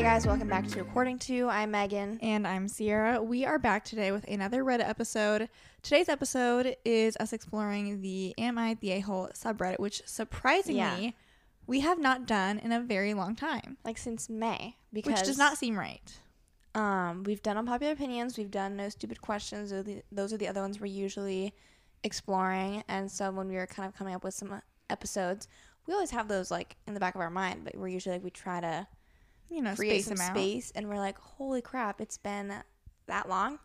Hey guys, welcome back to According Two. I'm Megan. And I'm Ciera. We are back today with another Reddit episode. Today's episode is us exploring the Am I the A hole subreddit, which surprisingly Yeah. we have not done in a very long time, Like since May, because which does not seem right. Um, we've done unpopular opinions. We've done no stupid questions. Those are the, those are the other ones we're usually exploring. And so when we were kind of coming up with some episodes, we always have those like in the back of our mind. But we're usually like we try to You know, create space some space, and we're like, holy crap, it's been that long.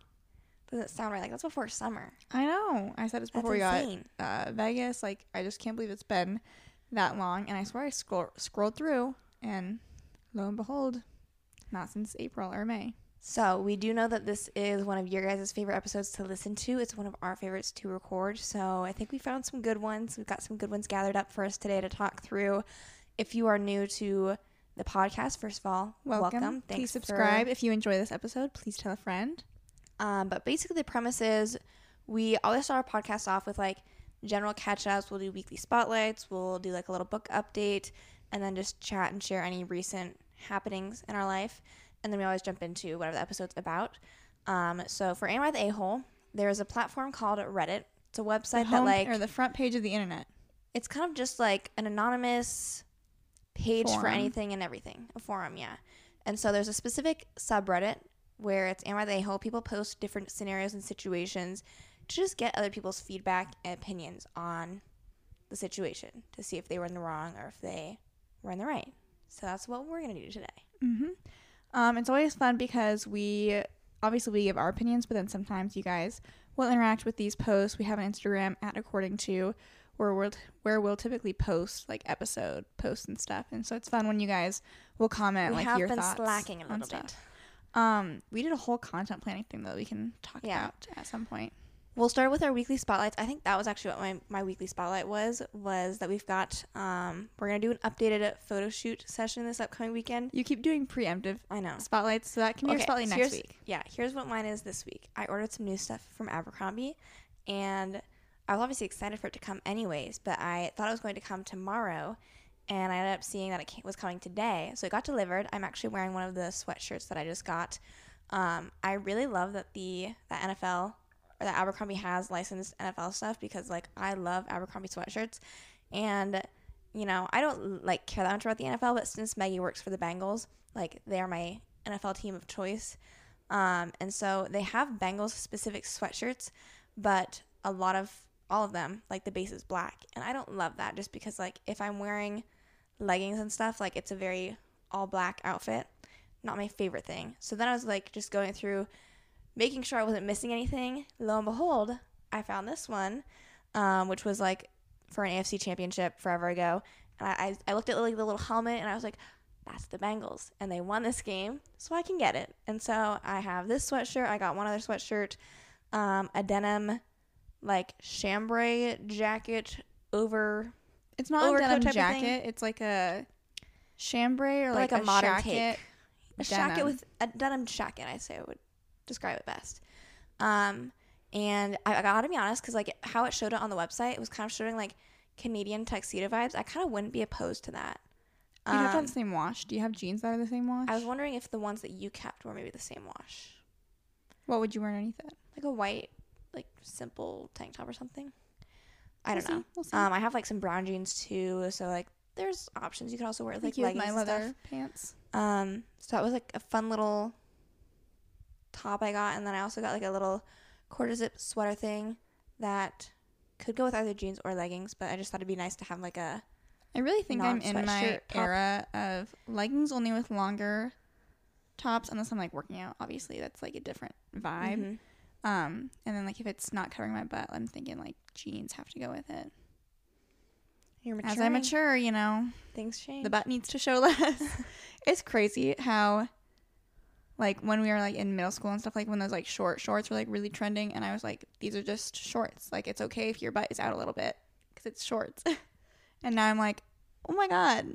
Doesn't sound right. Like that's before summer. I know. I said That's before we got uh, Vegas. Like, I just can't believe it's been that long. And I swear I scroll- scrolled through, and lo and behold, not since April or May. So we do know that this is one of your guys' favorite episodes to listen to. It's one of our favorites to record. So I think we found some good ones. We've got some good ones gathered up for us today to talk through. If you are new to the podcast, first of all, Welcome. welcome. Please subscribe. For, If you enjoy this episode, please tell a friend. um, but basically, the premise is we always start our podcast off with like general catch ups. We'll do weekly spotlights. We'll do like a little book update, and then just chat and share any recent happenings in our life. And then we always jump into whatever the episode's about. Um, so for Am I the A hole, there's a platform called Reddit. It's a website that like or the front page of the internet. it's kind of just like an anonymous page for anything and everything. A forum, yeah. And so there's a specific subreddit where it's Am I the? People post different scenarios and situations to just get other people's feedback and opinions on the situation to see if they were in the wrong or if they were in the right. So that's what we're going to do today. Mm-hmm. Um, it's always fun because we obviously we give our opinions, but then sometimes you guys will interact with these posts. We have an Instagram at according to where we'll where we'll typically post like episode posts and stuff, and so it's fun when you guys will comment we like have your been thoughts slacking a little bit. stuff. Um, we did a whole content planning thing that we can talk Yeah. about at some point. We'll start with our weekly spotlights. I think that was actually what my, my weekly spotlight was, was that we've got, um, we're going to do an updated photo shoot session this upcoming weekend. You keep doing preemptive I know. spotlights, so that can be your spotlight so next week. Yeah, here's what mine is this week. I ordered some new stuff from Abercrombie, and I was obviously excited for it to come anyways, but I thought it was going to come tomorrow, and I ended up seeing that it was coming today. So it got delivered. I'm actually wearing one of the sweatshirts that I just got. Um, I really love that the NFL or that Abercrombie has licensed NFL stuff because like I love Abercrombie sweatshirts, and you know I don't like care that much about the NFL, but since Maggie works for the Bengals, like they are my NFL team of choice. Um, and so they have Bengals specific sweatshirts, but a lot of all of them, like the base is black. And I don't love that just because like if I'm wearing leggings and stuff, like it's a very all black outfit. Not my favorite thing. So then I was like just going through making sure I wasn't missing anything. Lo and behold, I found this one, um, which was like for an AFC championship forever ago. And I, I, looked at like the little helmet and I was like, that's the Bengals. And they won this game, so I can get it. And so I have this sweatshirt. I got one other sweatshirt, um, a denim, like chambray jacket over It's not a denim jacket. It's like a chambray or Like like, a a, modern jacket. take. a jacket with a denim jacket. I say I would describe it best. Um, and I, I gotta be honest, because like how it showed it on the website, it was kind of showing like Canadian tuxedo vibes. I kind of wouldn't be opposed to that. You have to have Um, the same wash. Do you have jeans that are the same wash? I was wondering if the ones that you kept were maybe the same wash, what would you wear underneath it? like a white, like simple tank top or something. I We'll don't know. see, We'll see. Um, I have like some brown jeans too, so like there's options. You could also wear like Thank you with leggings my leather stuff. pants. Um, so that was like a fun little top I got, and then I also got like a little quarter zip sweater thing that could go with either jeans or leggings. But I just thought it'd be nice to have like a I really think I'm in my top. era of leggings only with longer tops, unless I'm like working out. Obviously, that's like a different vibe. Mhm. Um, and then like if it's not covering my butt, I'm thinking like jeans have to go with it. You're As I mature, you know, things change. the butt needs to show less. it's crazy how like when we were like in middle school and stuff like when those like short shorts were like really trending and I was like these are just shorts. Like it's okay if your butt is out a little bit cuz it's shorts. and now I'm like, "Oh my god.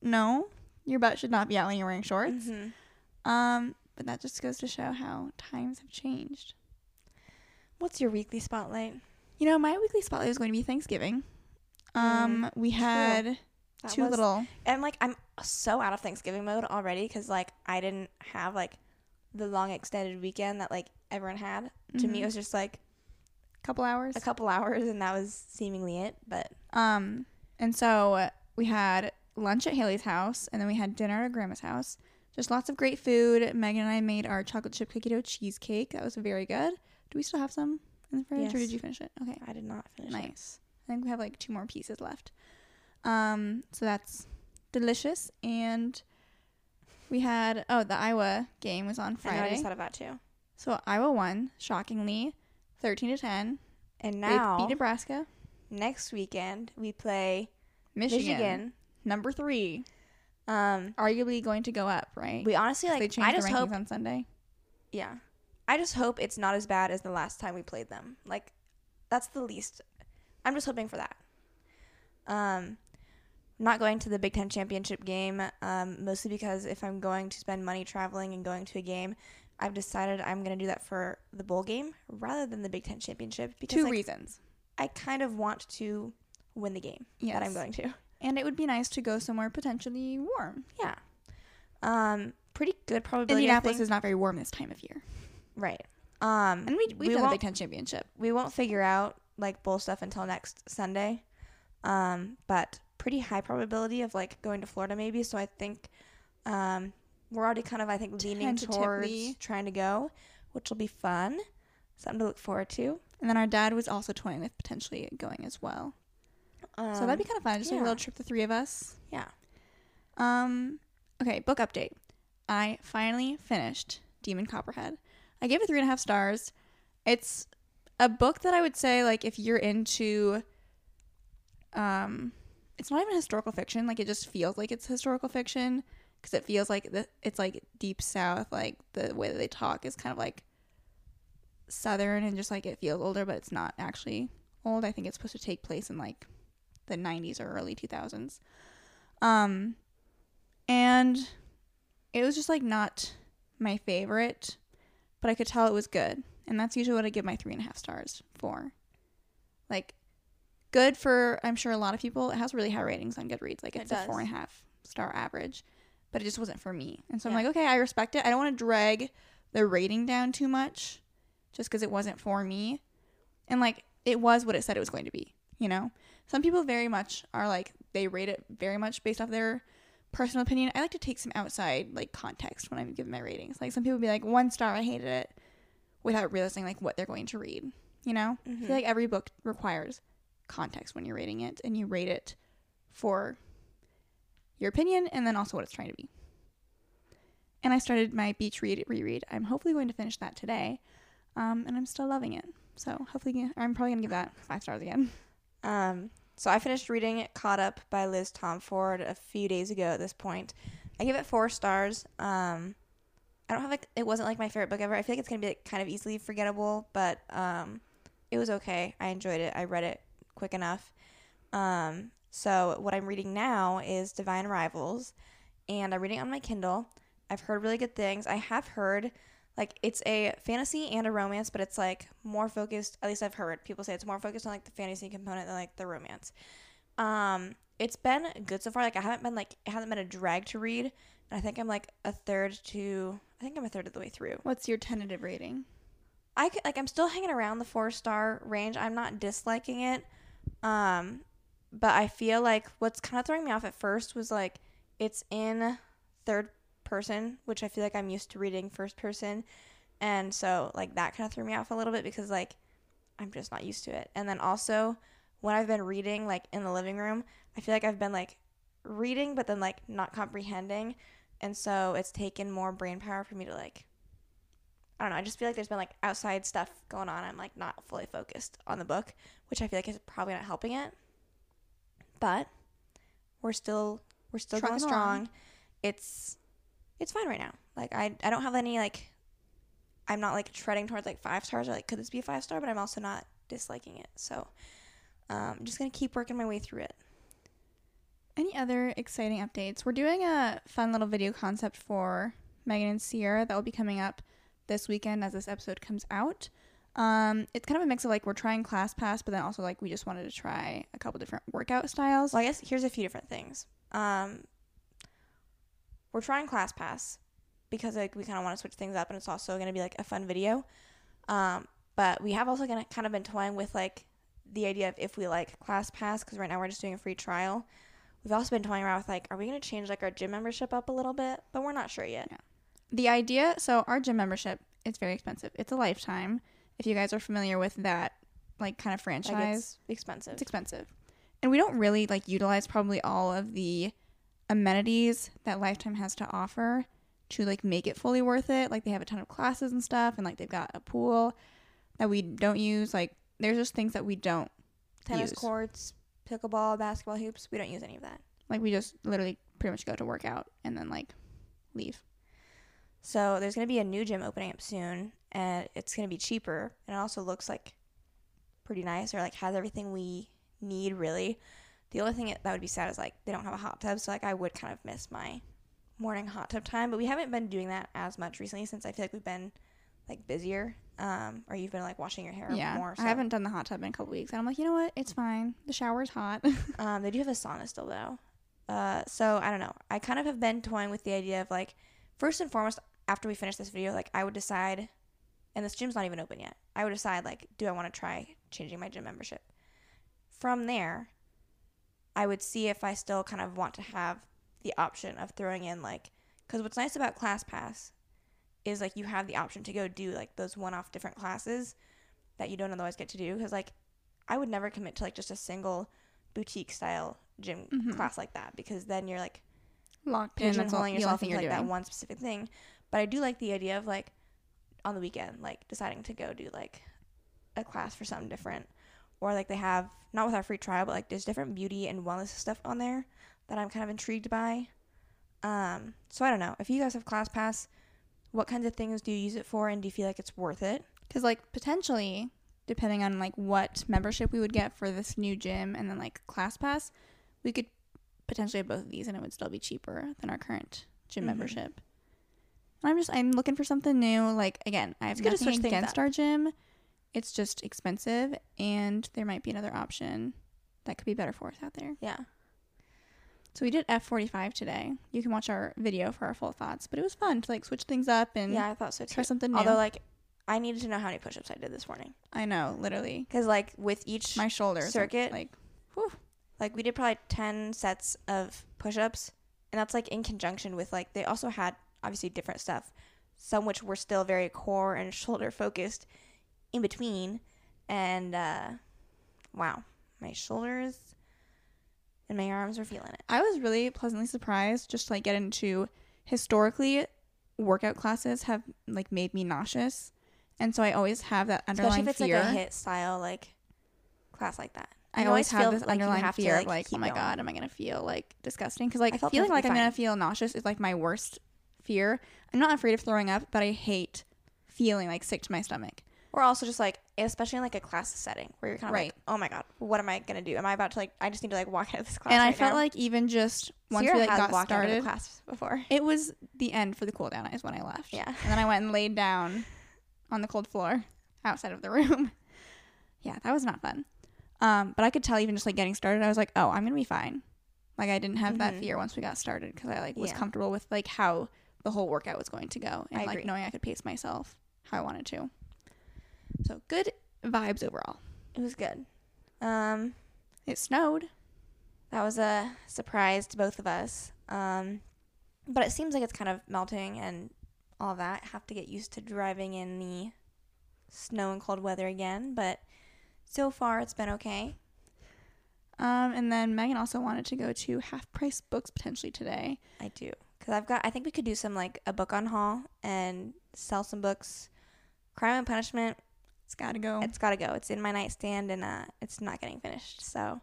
No. Your butt should not be out when you're wearing shorts." Mhm. Um, but that just goes to show how times have changed. What's your weekly spotlight? You know, my weekly spotlight is going to be Thanksgiving. Um, we had two was- little and like I'm so out of Thanksgiving mode already because like I didn't have like the long extended weekend that like everyone had. To me, it was just like a couple hours. a couple hours, and that was seemingly it. But Um, and so we had lunch at Haley's house, and then we had dinner at grandma's house. Just lots of great food. Megan and I made our chocolate chip cookie dough cheesecake. That was very good. Do we still have some in the fridge, or did you finish it? Okay, I did not finish it. nice. I think we have like two more pieces left. Um, so that's delicious. And we had oh the Iowa game was on I know, I Friday. just thought of that too. So Iowa won shockingly, thirteen to ten. And They now beat Nebraska. next weekend we play Michigan, Michigan. number three. Um, arguably going to go up, right? we honestly like. they changed I just the rankings hope, on Sunday. yeah, I just hope it's not as bad as the last time we played them. Like, that's the least. I'm just hoping for that. Um, not going to the Big Ten championship game, um, mostly because if I'm going to spend money traveling and going to a game, I've decided I'm going to do that for the bowl game rather than the Big Ten championship because Two like, reasons. I kind of want to win the game Yes. that I'm going to. And it would be nice to go somewhere potentially warm. Yeah. Um, pretty good probability. Indianapolis is not very warm this time of year. Right. Um, And we, we've We done the won't- Big Ten championship. we won't figure out like bowl stuff until next Sunday. Um, but pretty high probability of like going to Florida maybe. So I think um, we're already kind of I think leaning towards trying to go, which will be fun. Something to look forward to. And then our dad was also toying with potentially going as well. Um, so that'd be kind of fun. Just like a little trip, the three of us. yeah. Um, okay, book update. I finally finished Demon Copperhead. I gave it three and a half stars. It's a book that I would say, like, if you're into, um, it's not even historical fiction. Like, it just feels like it's historical fiction because it feels like the, it's like deep south. Like the way that they talk is kind of like southern and just like it feels older, but it's not actually old. I think it's supposed to take place in like the 90s or early 2000s. Um, and it was just like not my favorite, but I could tell it was good, and that's usually what I give my three and a half stars for. Like, good for I'm sure a lot of people. It has really high ratings on Goodreads. Like It it's a four and a half star average, but it just wasn't for me. And so I'm like, okay, I respect it. I don't want to drag the rating down too much, just because it wasn't for me. And like it was what it said it was going to be. You know, some people very much are like they rate it very much based off their personal opinion. I like to take some outside like context when I'm giving my ratings. Like some people be like one star, I hated it, without realizing like what they're going to read. You know, I Mhm. feel like every book requires context when you're rating it, and you rate it for your opinion and then also what it's trying to be. And I started my beach read reread. I'm hopefully going to finish that today, um, and I'm still loving it. So hopefully, I'm probably gonna give that five stars again. Um, so I finished reading Caught Up by Liz Tomforde a few days ago at this point. I give it four stars. Um, I don't have like it wasn't like my favorite book ever. I feel like it's gonna be like, kind of easily forgettable, but um, it was okay. I enjoyed it. I read it quick enough. Um, so what I'm reading now is Divine Rivals, and I'm reading on my Kindle. I've heard really good things. I have heard like it's a fantasy and a romance, but it's like more focused. At least I've heard people say it's more focused on like the fantasy component than like the romance. Um, it's been good so far. Like I haven't been like it hasn't been a drag to read, and I think I'm like a third to I think I'm a third of the way through. What's your tentative rating? I could, like I'm still hanging around the four star range. I'm not disliking it, um, but I feel like what's kind of throwing me off at first was like it's in third person, which I feel like I'm used to reading first person, and so like that kind of threw me off a little bit because like I'm just not used to it. And then also when I've been reading like in the living room, I feel like I've been like reading but then like not comprehending, and so it's taken more brain power for me to like I don't know. I just feel like there's been like outside stuff going on. I'm like not fully focused on the book, which I feel like is probably not helping it. But we're still we're still Trucking going strong. It's it's fine right now. Like I I don't have any like I'm not like treading towards like five stars or like could this be a five star, but I'm also not disliking it. So um, I'm just gonna keep working my way through it. Any other exciting updates? We're doing a fun little video concept for Megan and Ciera that will be coming up this weekend as this episode comes out. Um, it's kind of a mix of like we're trying ClassPass, but then also like we just wanted to try a couple different workout styles. Well, I guess here's a few different things. Um, we're trying ClassPass because like we kind of want to switch things up, and it's also going to be like a fun video. Um, but we have also gonna kind of been toying with like the idea of if we like ClassPass because right now we're just doing a free trial. We've also been toying around with like, are we gonna change like our gym membership up a little bit? But we're not sure yet. Yeah. The idea, so our gym membership, it's very expensive. It's a lifetime. If you guys are familiar with that, like kind of franchise, Like it's expensive. it's expensive, and we don't really like utilize probably all of the amenities that Lifetime has to offer to like make it fully worth it. Like they have a ton of classes and stuff, and like they've got a pool that we don't use. Like there's just things that we don't Tennis use. courts, pickleball, basketball hoops. We don't use any of that. like. We just literally pretty much go to work out and then like leave. So there's gonna be a new gym opening up soon, and it's gonna be cheaper, and it also looks like pretty nice, or like has everything we need really. The only thing that would be sad is like they don't have a hot tub, so like I would kind of miss my morning hot tub time. But we haven't been doing that as much recently since I feel like we've been like busier, um, or you've been like washing your hair yeah, more. So. I haven't done the hot tub in a couple weeks, and I'm like, you know what? It's fine. The shower's hot. Um, they do have a sauna still though. Uh, so I don't know. I kind of have been toying with the idea of like, first and foremost, after we finish this video, like I would decide, and this gym's not even open yet. I would decide like, do I want to try changing my gym membership? From there, I would see if I still kind of want to have the option of throwing in like, because what's nice about ClassPass is like you have the option to go do like those one-off different classes that you don't otherwise get to do. Because like, I would never commit to like just a single boutique style gym Mhm. class like that because then you're like Locked in. That's all, yourself into you're like that one specific thing. But I do like the idea of like on the weekend, like deciding to go do like a class for something different, or like they have not with our free trial, but like there's different beauty and wellness stuff on there that I'm kind of intrigued by. Um, so I don't know if you guys have ClassPass, what kinds of things do you use it for, and do you feel like it's worth it? Because like potentially, depending on like what membership we would get for this new gym and then like class pass, we could potentially have both of these and it would still be cheaper than our current gym Mhm. membership. And I'm just I'm looking for something new. Like again, I have It's nothing against our gym. It's just expensive and there might be another option that could be better for us out there. Yeah. So we did F45 today. You can watch our video for our full thoughts, but it was fun to like switch things up and Yeah, I thought so too. try something new. Although like I needed to know how many push-ups I did this morning I know, literally. because like with each My shoulders Circuit? like like we did probably 10 sets of push-ups and that's like in conjunction with like they also had obviously different stuff some which were still very core and shoulder focused in between and uh wow my shoulders and my arms were feeling it I was really pleasantly surprised just to, like get into historically workout classes have like made me nauseous. And so I always have that underlying especially if it's fear. like a HIIT style like class like that I You always have this like underlying have to, fear like, of like, oh my going. god, am I gonna feel like disgusting? Because like feeling like I'm gonna feel nauseous is like my worst fear. I'm not afraid of throwing up, but I hate feeling like sick to my stomach. Or also just like especially in like a class setting where you're kind of Right. like oh my god what am i gonna do am i about to like i just need to like walk out of this class and I felt now? like even just once Ciera we like got walked out of the started, class before it was the end for the cool down is when I left. Yeah. And then I went and laid down on the cold floor outside of the room. yeah, that was not fun. Um, but I could tell even just like getting started, I was like, oh, I'm gonna be fine. Like I didn't have that Mhm. fear once we got started because I like was Yeah. comfortable with like how the whole workout was going to go and I like agree. knowing I could pace myself how I wanted to. So good vibes overall. it was good um It snowed. that was a surprise to both of us um but it seems like it's kind of melting and all that have to get used to driving in the snow and cold weather again but so far it's been okay Um, and then Megan also wanted to go to half price books potentially today. i do because i've got i think we could do some like a book on haul and sell some books crime and punishment It's gotta go. it's got to go. It's in my nightstand and uh, it's not getting finished. So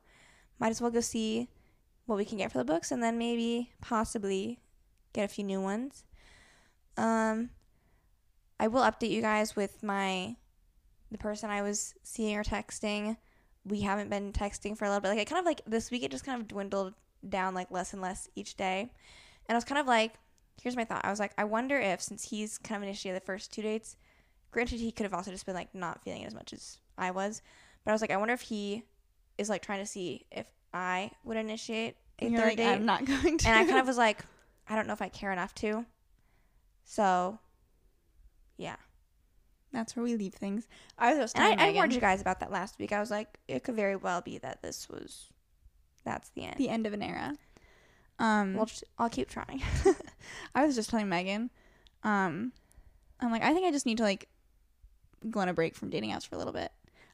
might as well go see what we can get for the books and then maybe possibly get a few new ones. Um, I will update you guys with my the person I was seeing or texting. We haven't been texting for a little bit. Like it kind of like this week it just kind of dwindled down like less and less each day. And I was kind of like, here's my thought. I was like, I wonder if since he's kind of initiated the first two dates, granted he could have also just been like not feeling it as much as I was, but I was like, I wonder if he is like trying to see if I would initiate a And third like, date. I'm not going to. and I kind of was like, I don't know if I care enough to. So, yeah. That's where we leave things. I was just And I, telling I warned you guys about that last week. I was like, it could very well be that this was, that's the end. the end of an era. Um, Well, just, I'll keep trying. I was just telling Megan, um, I'm like, I think I just need to like go on break from dating apps for a little bit.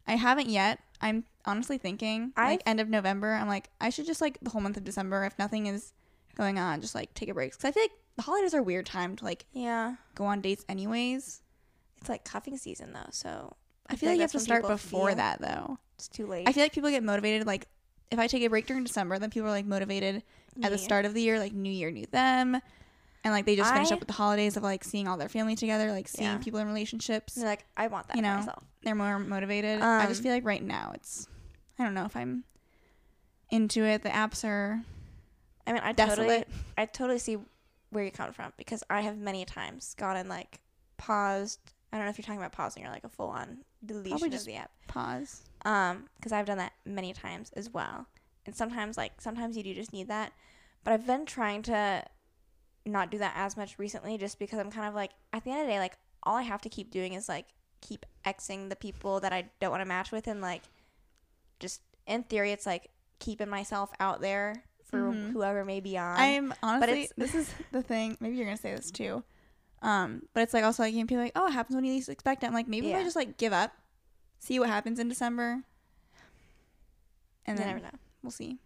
I haven't yet. I'm honestly thinking like I've- end of November. I'm like, I should just like the whole month of December, if nothing is going on, just like take a break. Because I feel like the holidays are a weird time to like yeah. go on dates, anyways. It's like cuffing season though, so I feel like you have to start before that though. It's too late. I feel like people get motivated like if I take a break during December, then people are like motivated at the start of the year, like New Year, New Them. And like they just finish I- up with the holidays of like seeing all their family together, like seeing Yeah. people in relationships. And they're like, I want that You for know, myself. They're more motivated. I just Um, feel like right now it's I don't know if I'm into it. The apps are I mean, I desolate. totally, I totally see where you're coming from because I have many times gone and like paused. I don't know if you're talking about pausing or like a full on deletion just- of the app. Pause. Um, because I've done that many times as well. And sometimes, like, sometimes you do just need that. But I've been trying to not do that as much recently just because I'm kind of like, at the end of the day, like, all I have to keep doing is like keep Xing the people that I don't want to match with and like just in theory, it's like keeping myself out there for Mhm. whoever may be on. I'm honestly it's- this is the thing. Maybe you're gonna say this too. Um, but it's like also like you people are like, oh, it happens when you least expect it. I'm like, maybe if I just like give up, see what happens in December, and you then never know. we'll see.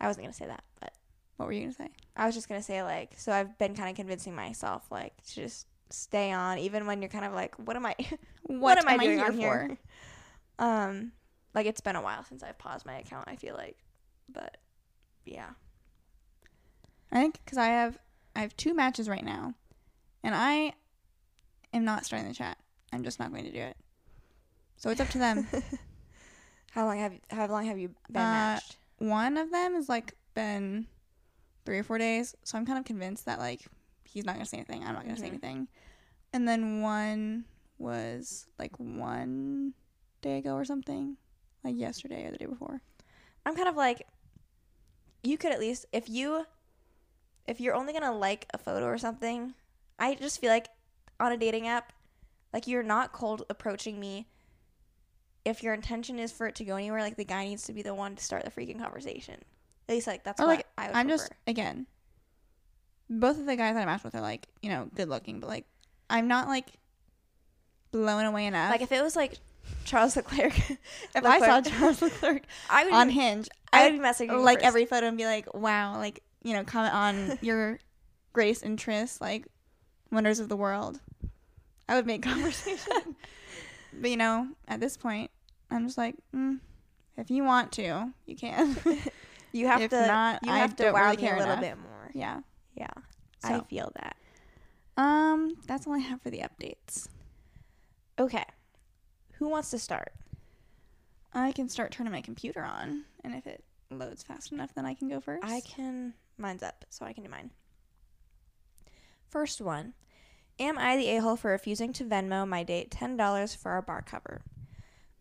I wasn't gonna say that, but What were you gonna say? I was just gonna say like, so I've been kind of convincing myself like to just stay on, even when you're kind of like, what am I? What, am I doing here on here? Um, like it's been a while since I've paused my account. I feel like, but yeah, I think because I have I have two matches right now, and I am not starting the chat. I'm just not going to do it. So it's up to them. how long have you, how long have you been Uh, matched? One of them has like been three or four days, so I'm kind of convinced that like he's not gonna say anything. I'm not gonna say Mhm. anything. And then one was like one day ago or something, like yesterday or the day before. I'm kind of like, you could at least if you, if you're only gonna like a photo or something, I just feel like on a dating app, like you're not cold approaching me. If your intention is for it to go anywhere, like the guy needs to be the one to start the freaking conversation. At least like that's Or, what like, I would I'm prefer. just again, both of the guys that I matched with are like you know good looking, but like I'm not like blown away enough. like if it was like Charles Leclerc, if I saw Leclerc- Charles Leclerc I would on be, Hinge, I I'd be messaging like first. every photo and be like, wow, like you know, comment on your grace interests, like wonders of the world. I would make conversation, but you know, at this point, I'm just like, mm, if you want to, you can. You have If to. not, you I have to don't wow really me care a little enough. bit more. yeah. Yeah, So, I feel that. um, that's all I have for the updates. Okay, who wants to start? I can start turning my computer on, and if it loads fast enough, then I can go first. I can. Mine's up, so I can do mine. First one. Am I the a hole for refusing to Venmo my date $10 for our bar cover?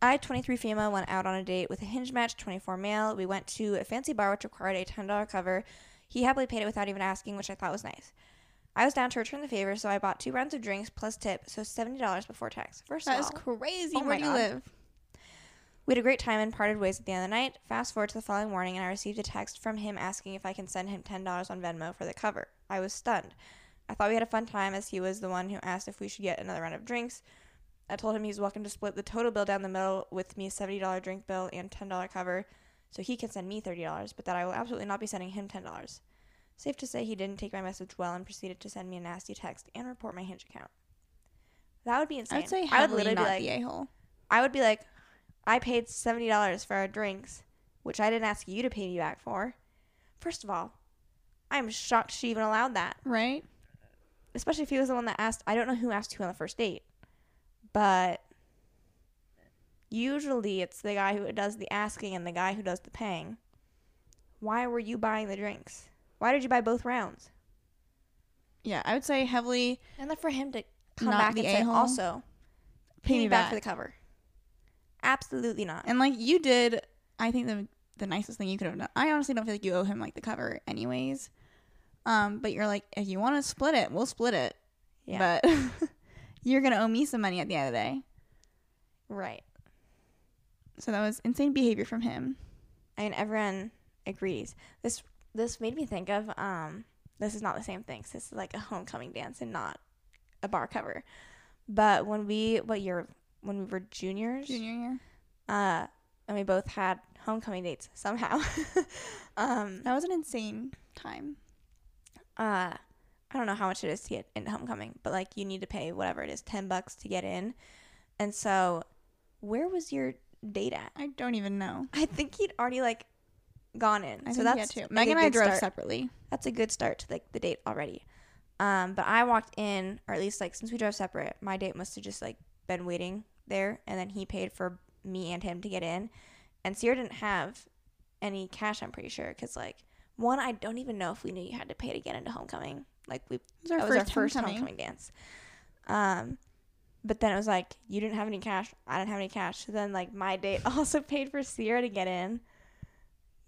I, 23 female, went out on a date with a hinge match, 24 male. We went to a fancy bar which required a $10 cover. He happily paid it without even asking, which I thought was nice. I was down to return the favor, so I bought two rounds of drinks plus tip, so $70 before tax. First that of is all, crazy. oh Where do you God. live? We had a great time and parted ways at the end of the night. Fast forward to the following morning, and I received a text from him asking if I can send him $10 on Venmo for the cover. I was stunned. I thought we had a fun time as he was the one who asked if we should get another round of drinks. I told him he was welcome to split the total bill down the middle with me a $70 drink bill and $10 cover so he can send me $30, but that I will absolutely not be sending him $10. Safe to say he didn't take my message well and proceeded to send me a nasty text and report my Hinge account. That would be insane. I would say I would literally not be like, the a hole. I would be like, I paid seventy dollars for our drinks, which I didn't ask you to pay me back for. First of all, I'm shocked she even allowed that. Right? Especially if he was the one that asked. I don't know who asked who on the first date, but usually it's the guy who does the asking and the guy who does the paying. Why were you buying the drinks? Why did you buy both rounds? Yeah, I would say heavily And then for him to come Not back and say, a-hole. also, pay me back. for the cover. Absolutely not. And like you did, I think the the nicest thing you could have done. I honestly don't feel like you owe him like the cover, anyways. Um, but you're like, if you want to split it, we'll split it. Yeah. But you're gonna owe me some money at the end of the day. right. So that was insane behavior from him. I mean, everyone agrees. This this made me think of um. This is not the same thing. This is like a homecoming dance and not a bar cover. But when we what year when we were juniors, Junior year. uh, and we both had homecoming dates somehow. um, That was an insane time. uh, I don't know how much it is to get into homecoming, but like you need to pay whatever it is, ten bucks to get in. And so, where was your date at? I don't even know. I think he'd already like gone in. I so think that's yeah, too. Megan and I drove start. separately. That's a good start to like the date already. Um, but I walked in, or at least like since we drove separate, my date must have just like been waiting there, and then he paid for me and him to get in. And Ciera didn't have any cash. I'm pretty sure because like one, I don't even know if we knew you had to pay to get into homecoming. Like we It was our that first, was our first homecoming. homecoming dance. Um, but then it was like you didn't have any cash, I didn't have any cash. So then like my date also paid for Ciera to get in.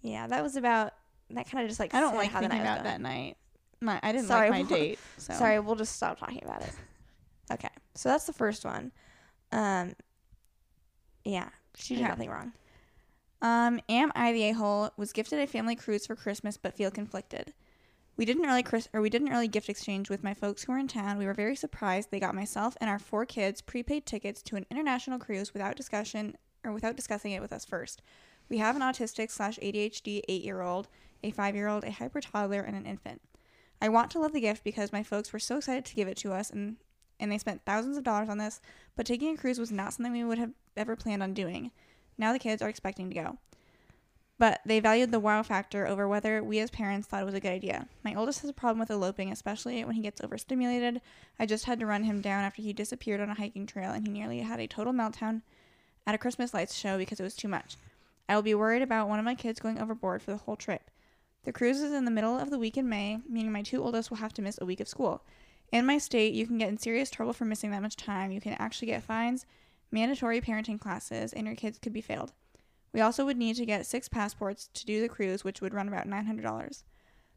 Yeah, that was about that kind of just like I don't like how the thinking night about that night. My, I didn't Sorry, like my we'll- date. So. Sorry, we'll just stop talking about it. Okay, so that's the first one. Um, yeah, she did Okay. nothing wrong. Um, am I the a-hole? Was gifted a family cruise for Christmas, but feel conflicted. We didn't really Chris or we didn't early gift exchange with my folks who were in town. We were very surprised they got myself and our four kids prepaid tickets to an international cruise without discussion or without discussing it with us first. We have an autistic slash ADHD eight year old, a five year old, a hyper toddler, and an infant. I want to love the gift because my folks were so excited to give it to us and and they spent thousands of dollars on this, but taking a cruise was not something we would have ever planned on doing. Now the kids are expecting to go. But they valued the wow factor over whether we as parents thought it was a good idea. My oldest has a problem with eloping, especially when he gets overstimulated. I just had to run him down after he disappeared on a hiking trail and he nearly had a total meltdown at a Christmas lights show because it was too much. I will be worried about one of my kids going overboard for the whole trip. The cruise is in the middle of the week in May, meaning my two oldest will have to miss a week of school. In my state, you can get in serious trouble for missing that much time. You can actually get fines, mandatory parenting classes, and your kids could be failed. We also would need to get six passports to do the cruise, which would run about $900.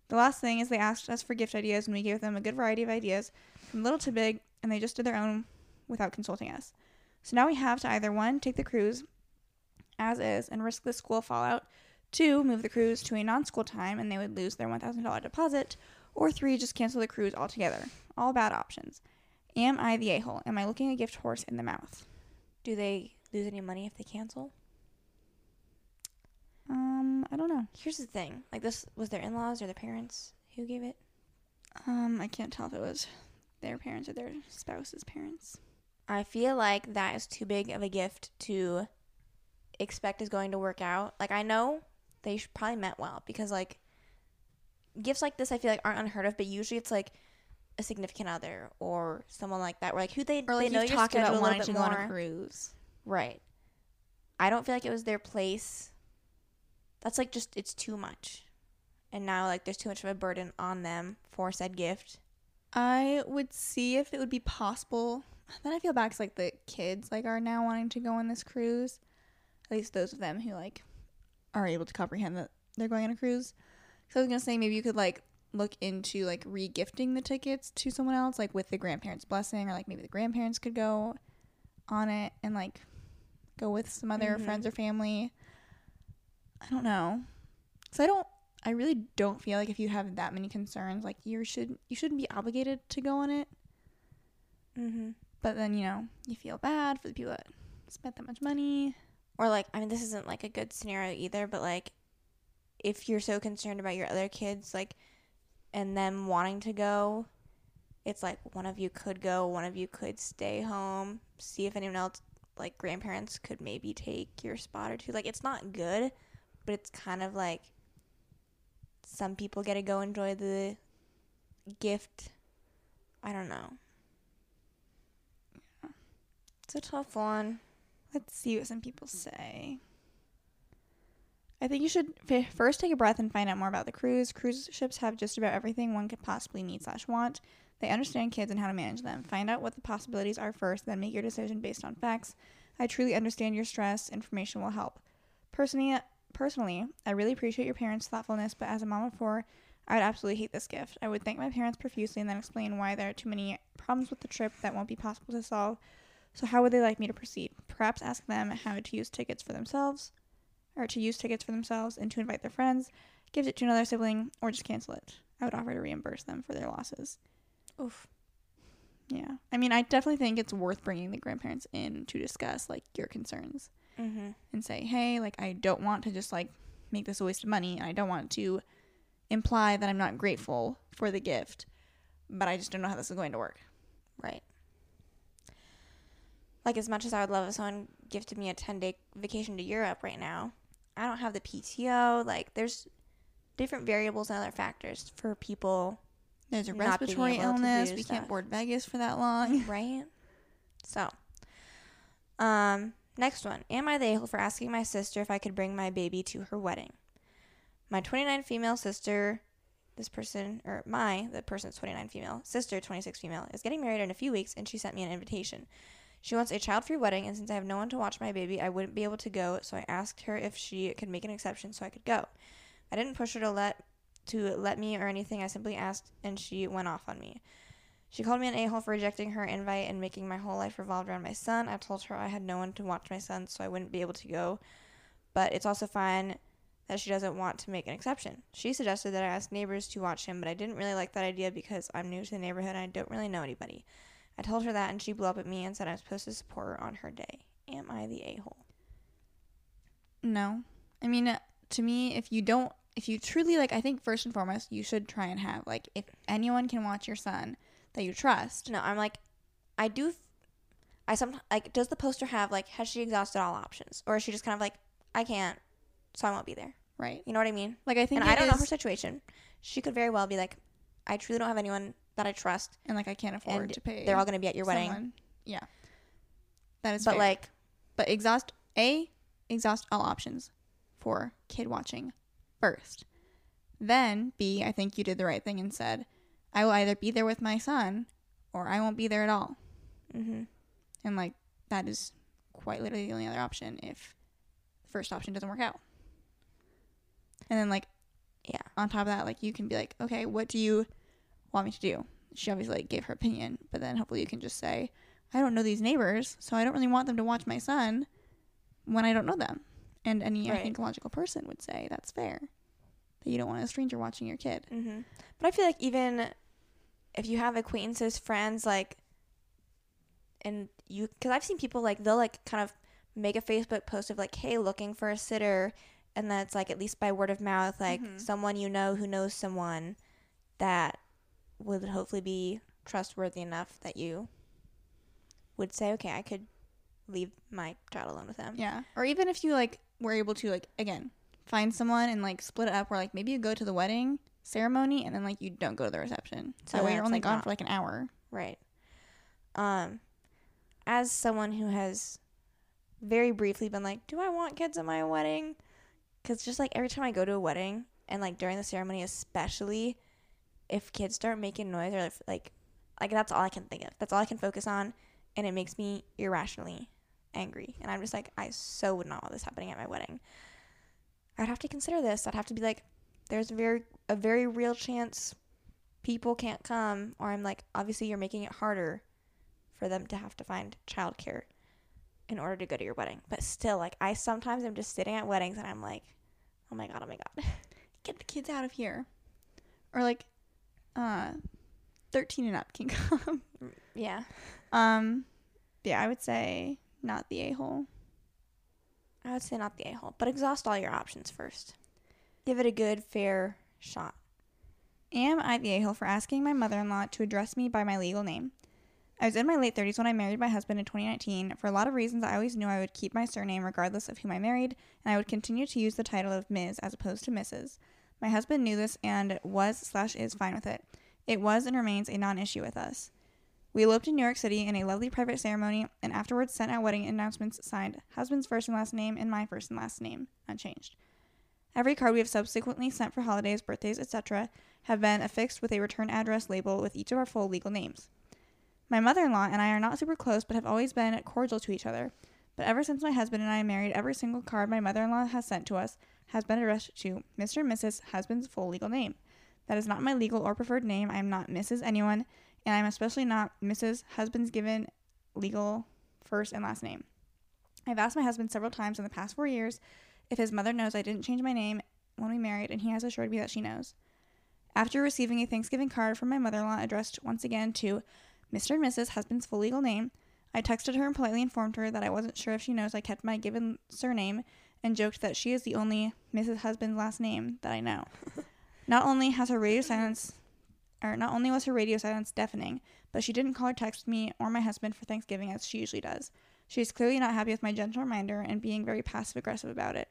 The last thing is they asked us for gift ideas, and we gave them a good variety of ideas, from little to big, and they just did their own without consulting us. So now we have to either one, take the cruise as is and risk the school fallout, two, move the cruise to a non school time and they would lose their $1,000 deposit, or three, just cancel the cruise altogether. All bad options. Am I the a hole? Am I looking a gift horse in the mouth? Do they lose any money if they cancel? Um, I don't know. Here's the thing: like this was their in-laws or the parents who gave it. Um, I can't tell if it was their parents or their spouse's parents. I feel like that is too big of a gift to expect is going to work out. Like I know they probably meant well because like gifts like this I feel like aren't unheard of, but usually it's like a significant other or someone like that where like who they Or like they know you've talked about wanting to go on a cruise. Right. I don't feel like it was their place. That's like just it's too much. And now like there's too much of a burden on them for said gift. I would see if it would be possible. Then I feel bad 'cause, like the kids like are now wanting to go on this cruise. At least those of them who like are able to comprehend that they're going on a cruise. So I was gonna say maybe you could like look into like re-gifting the tickets to someone else, like with the grandparents' blessing, or like maybe the grandparents could go on it and like go with some other Mhm. friends or family. I don't know. So I don't I really don't feel like if you have that many concerns, like you should you shouldn't be obligated to go on it. Mm-hmm. But then you know you feel bad for the people that spent that much money. Or like I mean this isn't like a good scenario either, but like if you're so concerned about your other kids like and them wanting to go, it's like one of you could go, one of you could stay home, see if anyone else like grandparents could maybe take your spot or two. Like it's not good, but it's kind of like some people get to go enjoy the gift. I don't know. It's a tough one. Let's see what some people say. I think you should f- first take a breath and find out more about the cruise. Cruise ships have just about everything one could possibly need slash want. They understand kids and how to manage them. Find out what the possibilities are first, then make your decision based on facts. I truly understand your stress. Information will help. Personally, personally, I really appreciate your parents' thoughtfulness, but as a mom of four, I would absolutely hate this gift. I would thank my parents profusely and then explain why there are too many problems with the trip that won't be possible to solve. So, how would they like me to proceed? Perhaps ask them how to use tickets for themselves, or to use tickets for themselves and to invite their friends, give it to another sibling, or just cancel it. I would offer to reimburse them for their losses. Oof. Yeah. I mean, I definitely think it's worth bringing the grandparents in to discuss like your concerns Mm-hmm. and say, "Hey, like I don't want to just like make this a waste of money and I don't want to imply that I'm not grateful for the gift, but I just don't know how this is going to work." Right. Like as much as I would love if someone gifted me a ten day vacation to Europe right now, I don't have the PTO. Like there's different variables and other factors for people, There's a respiratory illness. We can't board Vegas for that long. right? So, um, next one. Am I the a-hole for asking my sister if I could bring my baby to her wedding? My 29 female sister, this person, or my, the person's 29 female, sister, 26 female, is getting married in a few weeks and she sent me an invitation. She wants a child free wedding, and since I have no one to watch my baby, I wouldn't be able to go, so I asked her if she could make an exception so I could go. I didn't push her to let to let me or anything. I simply asked, and she went off on me. She called me an a-hole for rejecting her invite and making my whole life revolve around my son. I told her I had no one to watch my son, so I wouldn't be able to go. But it's also fine that she doesn't want to make an exception. She suggested that I ask neighbors to watch him, but I didn't really like that idea because I'm new to the neighborhood and I don't really know anybody. I told her that, and she blew up at me and said I'm supposed to support her on her day. Am I the a-hole? No. I mean, uh, to me, if you don't, if you truly like, I think first and foremost, you should try and have, like, if anyone can watch your son that you trust. No, I'm like, I do. f- I sometimes like. Does the poster have like? Has she exhausted all options, or is she just kind of like, I can't, so I won't be there? Right. You know what I mean? Like, I think And I don't know her situation. She could very well be like, I truly don't have anyone that I trust, and like, I can't afford to pay. they're all going to be at your wedding. Yeah. That is But fair. like, but exhaust a exhaust all options for kid watching first then b i think you did the right thing and said i will either be there with my son or i won't be there at all. Hmm and like that is quite literally the only other option if the first option doesn't work out. And then like yeah, on top of that like you can be like okay what do you want me to do? She obviously like gave her opinion but then hopefully you can just say i don't know these neighbors so i don't really want them to watch my son when i don't know them. And any i Right. think logical person would say that's fair that you don't want a stranger watching your kid. Hmm But I feel like even if you have acquaintances, friends, like, and you, because I've seen people like they'll like kind of make a Facebook post of like, hey, looking for a sitter, and then it's like at least by word of mouth, like Mhm. someone you know who knows someone that would hopefully be trustworthy enough that you would say, okay, I could leave my child alone with them. yeah or even if you like were able to like again find someone and like split it up where like maybe you go to the wedding ceremony and then like you don't go to the reception so that way you're only like, gone not- for like an hour Right. Um, as someone who has very briefly been like, do I want kids at my wedding? Because just like every time I go to a wedding and like during the ceremony, especially if kids start making noise or like, like that's all I can think of. That's all I can focus on, and it makes me irrationally angry. And I'm just like, I so would not want this happening at my wedding. I'd have to consider this. I'd have to be like, there's a very a very real chance people can't come or i'm like obviously you're making it harder for them to have to find childcare in order to go to your wedding. But still like i sometimes I'm just sitting at weddings and i'm like oh my god oh my god. Get the kids out of here. Or like uh 13 and up can come. Yeah. Um yeah i would say not the a-hole. I would say not the a-hole but exhaust all your options first give it a good fair shot. Am i the a-hole for asking my mother-in-law to address me by my legal name. I was in my late 30s when i married my husband in 2019 for a lot of reasons i always knew i would keep my surname regardless of whom i married and i would continue to use the title of ms as opposed to mrs my husband knew this and was slash is fine with it. It was and remains a non-issue with us. We eloped in New York City in a lovely private ceremony and afterwards sent out wedding announcements signed husband's first and last name and my first and last name, unchanged. Every card we have subsequently sent for holidays, birthdays, etc., have been affixed with a return address label with each of our full legal names. My mother in law and I are not super close but have always been cordial to each other, But ever since my husband and I married, every single card my mother in law has sent to us has been addressed to Mr. and Mrs. husband's full legal name. That is not my legal or preferred name. I am not Mrs. anyone, and I'm especially not Mrs. husband's given legal first and last name. I've asked my husband several times in the past four years if his mother knows I didn't change my name when we married, and he has assured me that she knows. After receiving a Thanksgiving card from my mother in law addressed once again to Mr. and Mrs. husband's full legal name, I texted her and politely informed her that I wasn't sure if she knows I kept my given surname and joked that she is the only Mrs. husband's last name that I know. not only has her radio silence or not only was her radio silence deafening, but she didn't call or text me or my husband for Thanksgiving as she usually does. She is clearly not happy with my gentle reminder and being very passive aggressive about it.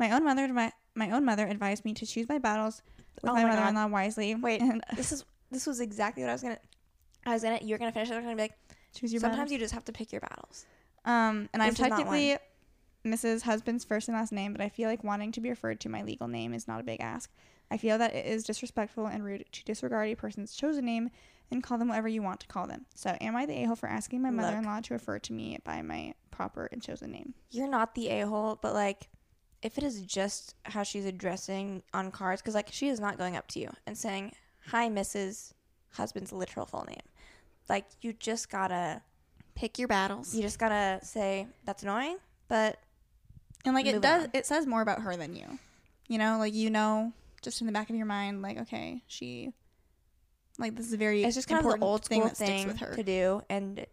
My own mother my, my own mother advised me to choose my battles with Oh my, my mother-in-law wisely. Wait, and this is this was exactly what I was gonna. I was gonna. You're gonna finish it. I'm gonna be like. choose your Sometimes battles. you just have to pick your battles. Um, and I'm This is not technically Mrs. Husband's first and last name, but I feel like wanting to be referred to my legal name is not a big ask. I feel that it is disrespectful and rude to disregard a person's chosen name and call them whatever you want to call them. So, am I the a hole for asking my mother in law to refer to me by my proper and chosen name? You're not the a hole, but like, if it is just how she's addressing on cards, because like she is not going up to you and saying, "Hi, Mrs." Husband's literal full name. Like you just gotta, Pick your battles. you just gotta say that's annoying, but And like it does, on. it says more about her than you. You know, like you know, just in the back of your mind, like okay, she, like this is a very it's just kind of the old thing school that sticks thing with her. to do, and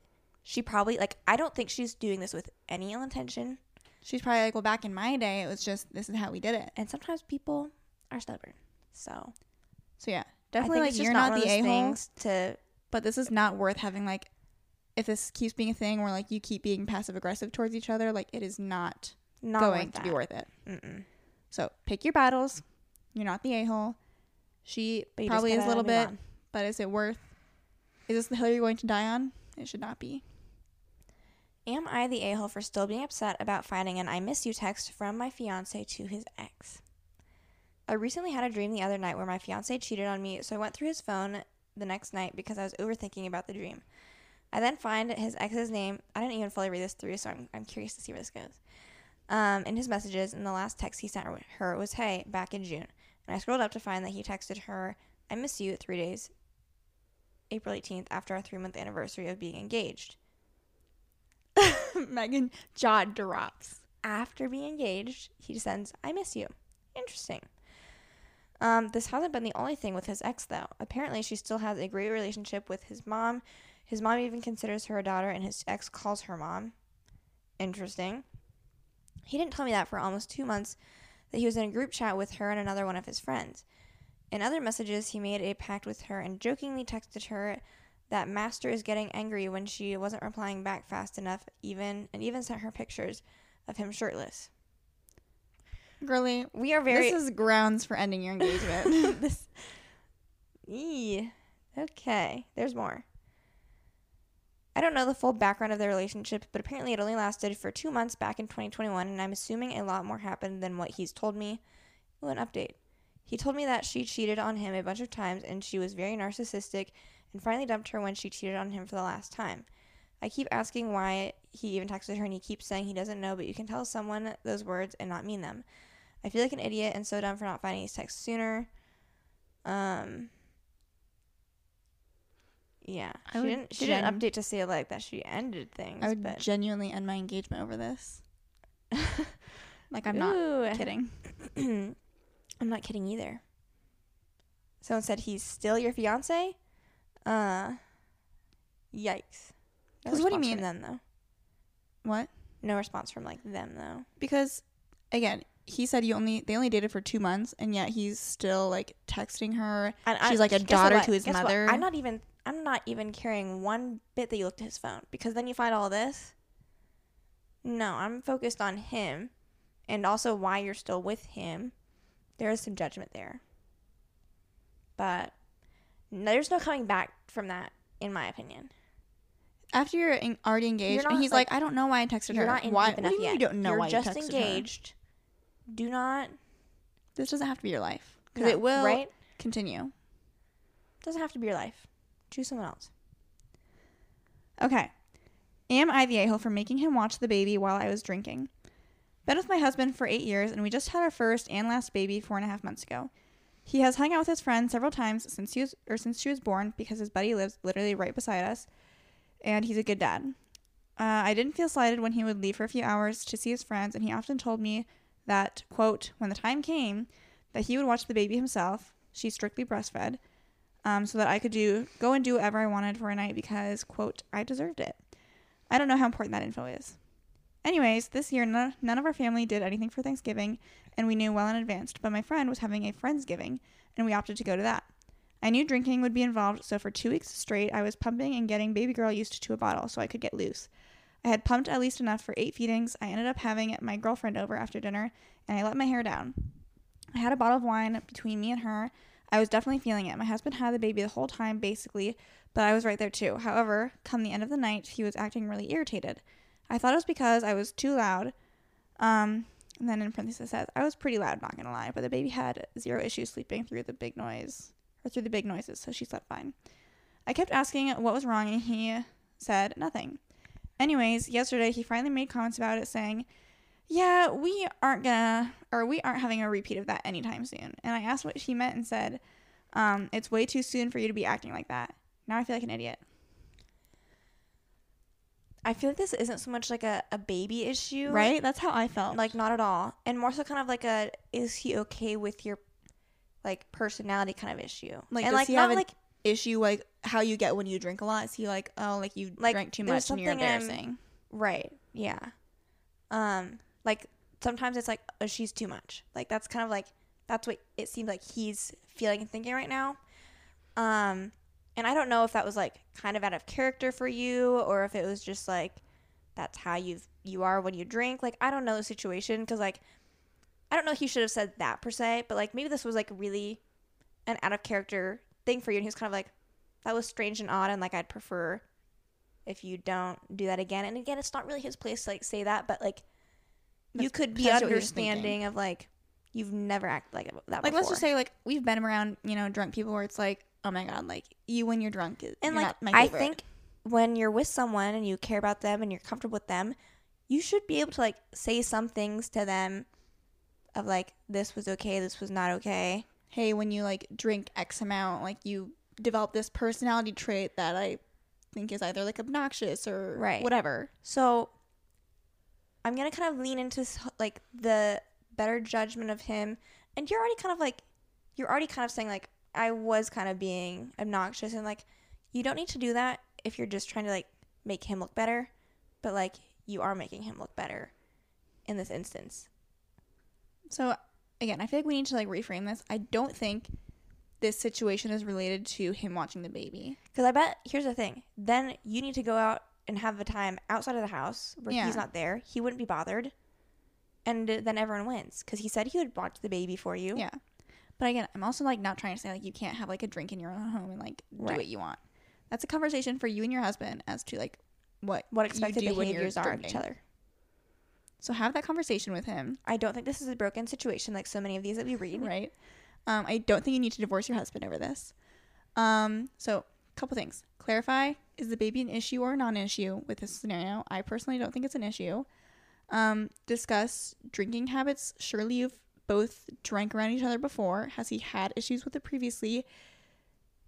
she probably like I don't think she's doing this with any ill intention. She's probably like, well, back in my day, it was just this is how we did it. And sometimes people are stubborn, so So yeah, definitely like you're not, not, the a hole, things to but this is not worth having like. If this keeps being a thing where like you keep being passive aggressive towards each other, like it is not, not going to be worth it. Mm-mm. So pick your battles. You're not the a hole. She But you just probably is a little bit, on. but is it worth? Is this the hill you're going to die on? It should not be. Am I the a hole for still being upset about finding an I miss you text from my fiance to his ex? I recently had a dream the other night where my fiance cheated on me, so I went through his phone the next night because I was overthinking about the dream. I then find his ex's name. I didn't even fully read this through, so I'm, I'm curious to see where this goes. Um, in his messages, and the last text he sent her- was, Hey, back in June. And I scrolled up to find that he texted her, I miss you three days, April 18th, after our three month anniversary of being engaged. Megan jaw drops. after being engaged, he sends, I miss you. Interesting. Um, this hasn't been the only thing with his ex, though. Apparently, she still has a great relationship with his mom. His mom even considers her a daughter, and his ex calls her mom. Interesting. He didn't tell me that for almost two months that he was in a group chat with her and another one of his friends. In other messages, he made a pact with her and jokingly texted her that Master is getting angry when she wasn't replying back fast enough, even and even sent her pictures of him shirtless. Girly, We are very this is grounds for ending your engagement. this. Eee. Okay, there's more. I don't know the full background of their relationship, but apparently it only lasted for two months back in 2021, and I'm assuming a lot more happened than what he's told me. Oh, an update. He told me that she cheated on him a bunch of times, and she was very narcissistic, and finally dumped her when she cheated on him for the last time. I keep asking why he even texted her, and he keeps saying he doesn't know, but you can tell someone those words and not mean them. I feel like an idiot and so dumb for not finding these texts sooner. Um. Yeah, I she didn't. She gen- didn't update to say like that she ended things. I would but genuinely end my engagement over this. Like I'm not kidding. I'm not kidding either. Someone said he's still your fiance. Uh, yikes. No 'Cause what do you mean? then though. What? No response from like them though. Because again, he said you only they only dated for two months, and yet he's still like texting her. And She's like a daughter what? to his Guess what? mother. I'm not even. I'm not even caring one bit that you looked at his phone because then you find all this. No, I'm focused on him, and also why you're still with him. There is some judgment there, but no, there's no coming back from that, in my opinion. After you're en- already engaged, and he's like- like, I don't know why I texted her. You're her. not why? what do you mean yet. you don't know you're why just you texted her? engaged. Do not This doesn't have to be your life because no, it will right. continue. Doesn't have to be your life. Choose someone else. Okay. Am I the a hole for making him watch the baby while I was drinking? Been with my husband for eight years, and we just had our first and last baby four and a half months ago. He has hung out with his friends several times since he was or since she was born because his buddy lives literally right beside us, and he's a good dad. Uh, I didn't feel slighted when he would leave for a few hours to see his friends, and he often told me that quote when the time came that he would watch the baby himself. She strictly breastfed, um, so that I could do go and do whatever I wanted for a night because quote I deserved it. I don't know how important that info is. Anyways, this year none, none of our family did anything for Thanksgiving, and we knew well in advance. But my friend was having a friendsgiving, and we opted to go to that. I knew drinking would be involved, so for two weeks straight, I was pumping and getting baby girl used to a bottle so I could get loose. I had pumped at least enough for eight feedings. I ended up having my girlfriend over after dinner, and I let my hair down. I had a bottle of wine between me and her. I was definitely feeling it. My husband had the baby the whole time, basically, but I was right there too. However, come the end of the night, he was acting really irritated. I thought it was because I was too loud. Um, and then in parentheses says, I was pretty loud, not gonna lie, but the baby had zero issues sleeping through the big noise, or through the big noises, so she slept fine. I kept asking what was wrong, and he said nothing. Anyways, yesterday he finally made comments about it, saying, Yeah, we aren't gonna, or we aren't having a repeat of that anytime soon. And I asked what he meant and said, um, It's way too soon for you to be acting like that. Now I feel like an idiot. I feel like this isn't so much like a, a baby issue. Right? That's how I felt. Like, not at all. And more so kind of like a, is he okay with your, like, personality kind of issue. Like, and, does like, he not have an like, issue like how you get when you drink a lot? Is he like, oh, like you Like, drank too much and you're something I'm- embarrassing? right. Yeah. Um, like, sometimes it's like, oh, she's too much. Like, that's kind of like, that's what it seems like he's feeling and thinking right now. Um, and I don't know if that was like kind of out of character for you or if it was just like that's how you you are when you drink. Like I don't know the situation because like I don't know he should have said that per se, but like maybe this was like really an out of character thing for you, and he was kind of like that was strange and odd, and like I'd prefer if you don't do that again. And again, it's not really his place to like say that, but like you could be potentially what he was thinking. understanding of like you've never acted like that. Like, let's just say, like, we've been around, you know, drunk people where it's like, oh my God, like, you when you're drunk is and like I think when you're with someone and you care about them and you're comfortable with them, you should be able to like say some things to them of like this was okay, this was not okay. hey, when you like drink X amount, like you develop this personality trait that I think is either like obnoxious or Right. whatever. So I'm gonna kind of lean into like the better judgment of him, and you're already kind of like you're already kind of saying like I was kind of being obnoxious and like you don't need to do that if you're just trying to like make him look better, but like you are making him look better in this instance. So again, I feel like we need to like reframe this. I don't think this situation is related to him watching the baby. Because I bet here's the thing. Then you need to go out and have a time outside of the house where Yeah. he's not there. He wouldn't be bothered, and then everyone wins because he said he would watch the baby for you. Yeah. But again, I'm also like not trying to say like you can't have like a drink in your own home and like do Right. what you want. That's a conversation for you and your husband as to like what What expected behaviors are of each other. So have that conversation with him, I don't think this is a broken situation like so many of these that we read. right? Um, I don't think you need to divorce your husband over this. Um, so couple things. Clarify: is the baby an issue or a non-issue with this scenario? I personally don't think it's an issue. Um, discuss drinking habits. Surely you've both drank around each other before. Has he had issues with it previously?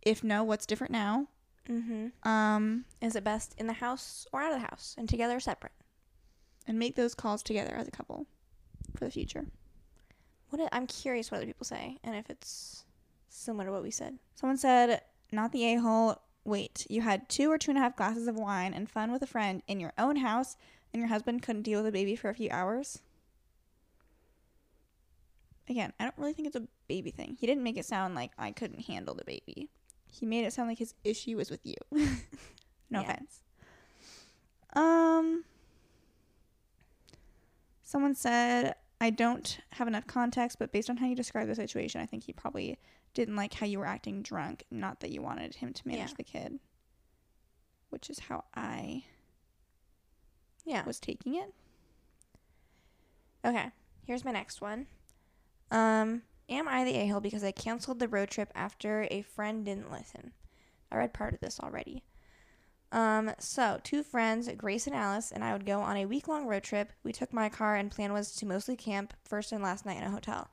If no, what's different now? Mm-hmm. Um, Is it best in the house or out of the house and together or separate? and make those calls together as a couple for the future. What i I'm curious what other people say and if it's similar to what we said. Someone said, not the a hole. Wait, you had two or two and a half glasses of wine and fun with a friend in your own house, and your husband couldn't deal with a baby for a few hours? Again, I don't really think it's a baby thing. He didn't make it sound like I couldn't handle the baby. He made it sound like his issue was with you. no Yeah. offense. Um, someone said, I don't have enough context, but based on how you describe the situation, I think he probably didn't like how you were acting drunk, not that you wanted him to manage Yeah. the kid. Which is how I Yeah. was taking it. Okay, here's my next one. Um, am I the a-hole because I canceled the road trip after a friend didn't listen? I read part of this already. Um, so two friends, Grace and Alice, and I would go on a week long road trip. We took my car, and plan was to mostly camp first and last night in a hotel.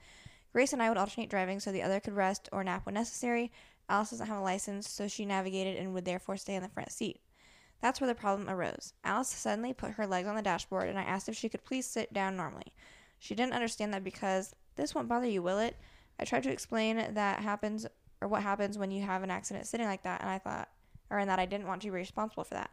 Grace and I would alternate driving so the other could rest or nap when necessary. Alice doesn't have a license, so she navigated and would therefore stay in the front seat. That's where the problem arose. Alice suddenly put her legs on the dashboard, and I asked if she could please sit down normally. She didn't understand that because this won't bother you, will it? I tried to explain that happens or what happens when you have an accident sitting like that, and I thought, or in that I didn't want to be responsible for that.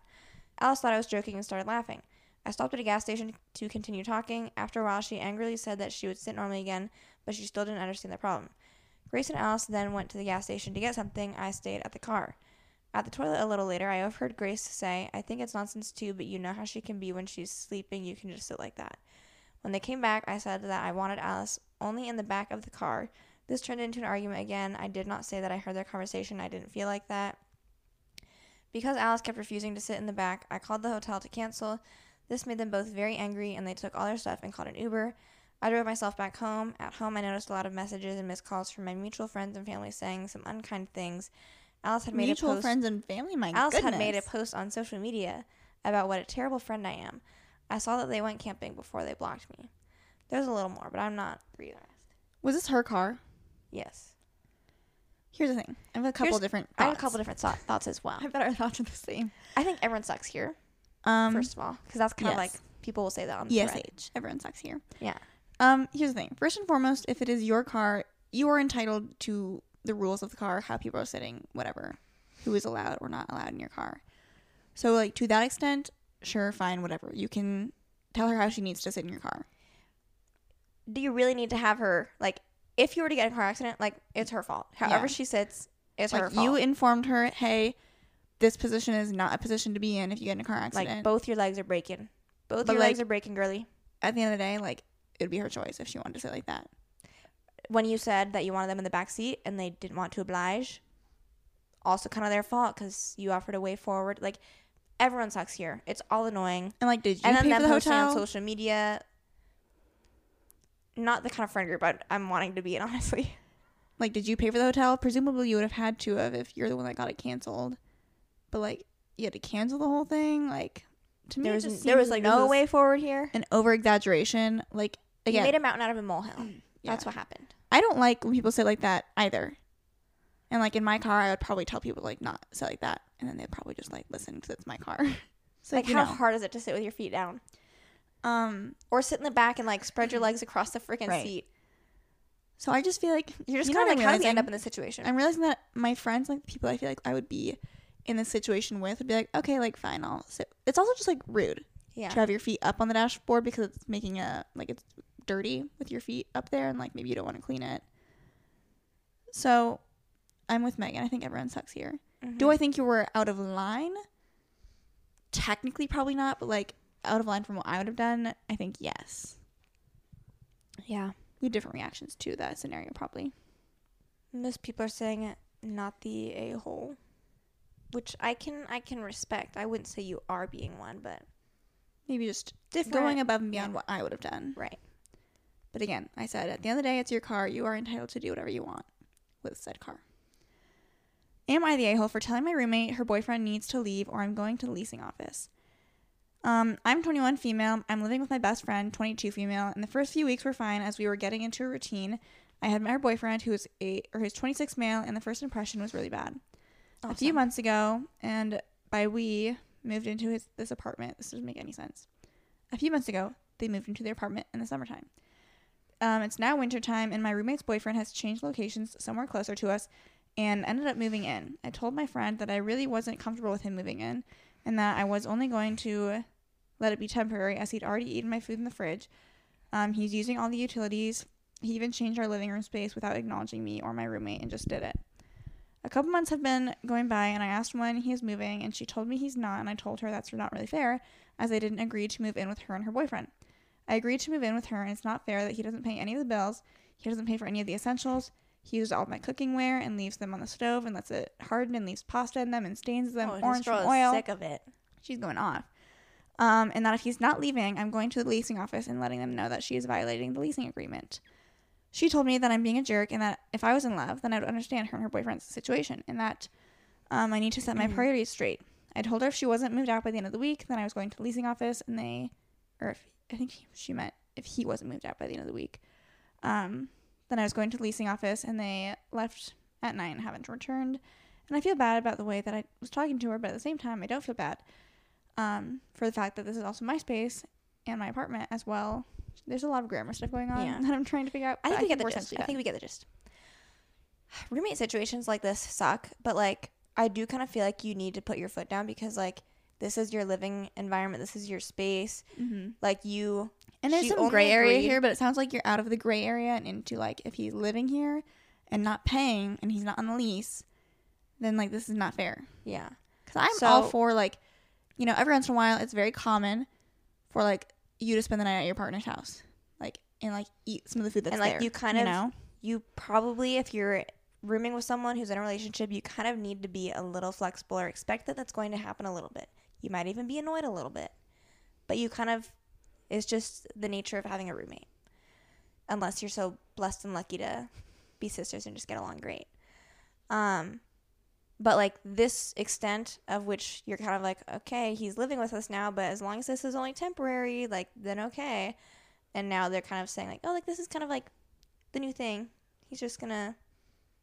Alice thought I was joking and started laughing. I stopped at a gas station to continue talking. After a while, she angrily said that she would sit normally again, but she still didn't understand the problem. Grace and Alice then went to the gas station to get something. I stayed at the car. At the toilet a little later, I overheard Grace say, I think it's nonsense too, but you know how she can be when she's sleeping. You can just sit like that. When they came back, I said that I wanted Alice only in the back of the car. This turned into an argument again. I did not say that I heard their conversation. I didn't feel like that. Because Alice kept refusing to sit in the back, I called the hotel to cancel. This made them both very angry, and they took all their stuff and called an Uber. I drove myself back home. At home, I noticed a lot of messages and missed calls from my mutual friends and family saying some unkind things. Alice had made Mutual a post. friends and family. My Alice goodness. had made a post on social media about what a terrible friend I am. I saw that they went camping before they blocked me. There's a little more, but I'm not reading the rest. Was this her car? Yes. Here's the thing. I have a couple Here's- different. I have a thoughts. couple different thought, thoughts as well. I bet our thoughts are the same. I think everyone sucks here, Um, first of all, because that's kind of yes. like people will say that on the ESH. thread. Everyone sucks here. Yeah. Um, here's the thing. First and foremost, if it is your car, you are entitled to the rules of the car, how people are sitting, whatever, who is allowed or not allowed in your car. So, like to that extent, sure, fine, whatever. You can tell her how she needs to sit in your car. Do you really need to have her like? If you were to get in a car accident, like it's her fault. However Yeah. she sits, it's her like fault. you informed her, hey, this position is not a position to be in if you get in a car accident. like both your legs are breaking. Both But, your legs are breaking, girly. At the end of the day, like it would be her choice if she wanted to sit like that. when you said that you wanted them in the back seat and they didn't want to oblige, also kind of their fault because you offered a way forward. Like everyone sucks here. It's all annoying. And like, did you and then pay them for the hotel? on social media. Not the kind of friend group I, I'm wanting to be in, honestly. Like, did you pay for the hotel? Presumably, you would have had to have if you're the one that got it canceled. But like, you had to cancel the whole thing. Like, to me, There was there was like no is way forward here. an over exaggeration. Like, You again, made a mountain out of a molehill. Mm, That's what happened. I don't like when people say like that either. And like in my car, I would probably tell people like not sit like that, and then they'd probably just like listen because it's my car. so Like you how know, hard is it to sit with your feet down, um. or sit in the back and like spread your legs across the freaking Right. seat? So I just feel like You're just you kind of like, how do we end up in this situation? I'm realizing that my friends, like the people I feel like I would be in this situation with, would be like, okay, like fine, I'll sit. It's also just like rude yeah. to have your feet up on the dashboard because it's making a like it's dirty with your feet up there, and like maybe you don't want to clean it. So, I'm with Megan. I think everyone sucks here. Mm-hmm. Do I think you were out of line? Technically, probably not, but like out of line from what I would have done, I think yes. Yeah. We have different reactions to that scenario, probably. Most people are saying not the a hole, which I can I can respect. I wouldn't say you are being one, but Maybe just different. going above and beyond yeah. what I would have done. right. But again, I said at the end of the day, it's your car. You are entitled to do whatever you want with said car. Am I the a hole for telling my roommate her boyfriend needs to leave or I'm going to the leasing office? Um, I'm 21 female. I'm living with my best friend, 22 female, and the first few weeks were fine as we were getting into a routine. I had met her boyfriend, who was a or who's 26 male, and the first impression was really bad. A few months ago, and by we moved into his this apartment. This doesn't make any sense. A few months ago, they moved into their apartment in the summertime. Um, it's now wintertime, and my roommate's boyfriend has changed locations somewhere closer to us and ended up moving in. I told my friend that I really wasn't comfortable with him moving in and that I was only going to let it be temporary as he'd already eaten my food in the fridge. Um, he's using all the utilities. He even changed our living room space without acknowledging me or my roommate and just did it. A couple months have been going by, and I asked when he is moving, and she told me he's not, and I told her that's not really fair, as I didn't agree to move in with her and her boyfriend. I agreed to move in with her, and it's not fair that he doesn't pay any of the bills. He doesn't pay for any of the essentials. He uses all my cooking ware and leaves them on the stove and lets it harden and leaves pasta in them and stains them Oh, orange from oil. sick of it. She's going off. Um, and that if he's not leaving, I'm going to the leasing office and letting them know that she is violating the leasing agreement. She told me that I'm being a jerk and that if I was in love, then I would understand her and her boyfriend's situation and that um, I need to set my Mhm. priorities straight. I told her if she wasn't moved out by the end of the week, then I was going to the leasing office, and they, or if I think she meant if he wasn't moved out by the end of the week, um, then I was going to the leasing office, and they left at nine, and haven't returned, and I feel bad about the way that I was talking to her, but at the same time, I don't feel bad, um, for the fact that this is also my space and my apartment as well. There's a lot of grammar stuff going on Yeah. that I'm trying to figure out. I think we get the gist. I think we get the gist. Roommate situations like this suck, but like I do kind of feel like you need to put your foot down because like this is your living environment, this is your space. mm-hmm. Like you And there's some gray area agreed- here, but it sounds like you're out of the gray area and into like if he's living here and not paying and he's not on the lease, then like this is not fair. yeah. Because I'm all for like, you know, every once in a while it's very common for like you to spend the night at your partner's house, like and like eat some of the food that's And, like, there. you kind of- know, You probably if you're rooming with someone who's in a relationship, you kind of need to be a little flexible or expect that that's going to happen a little bit. You might even be annoyed a little bit. But you kind of it's just the nature of having a roommate. Unless you're so blessed and lucky to be sisters and just get along great. Um but like this extent of which you're kind of like, okay, he's living with us now, but as long as this is only temporary, like then okay. And now they're kind of saying like, oh, like this is kind of like the new thing. He's just gonna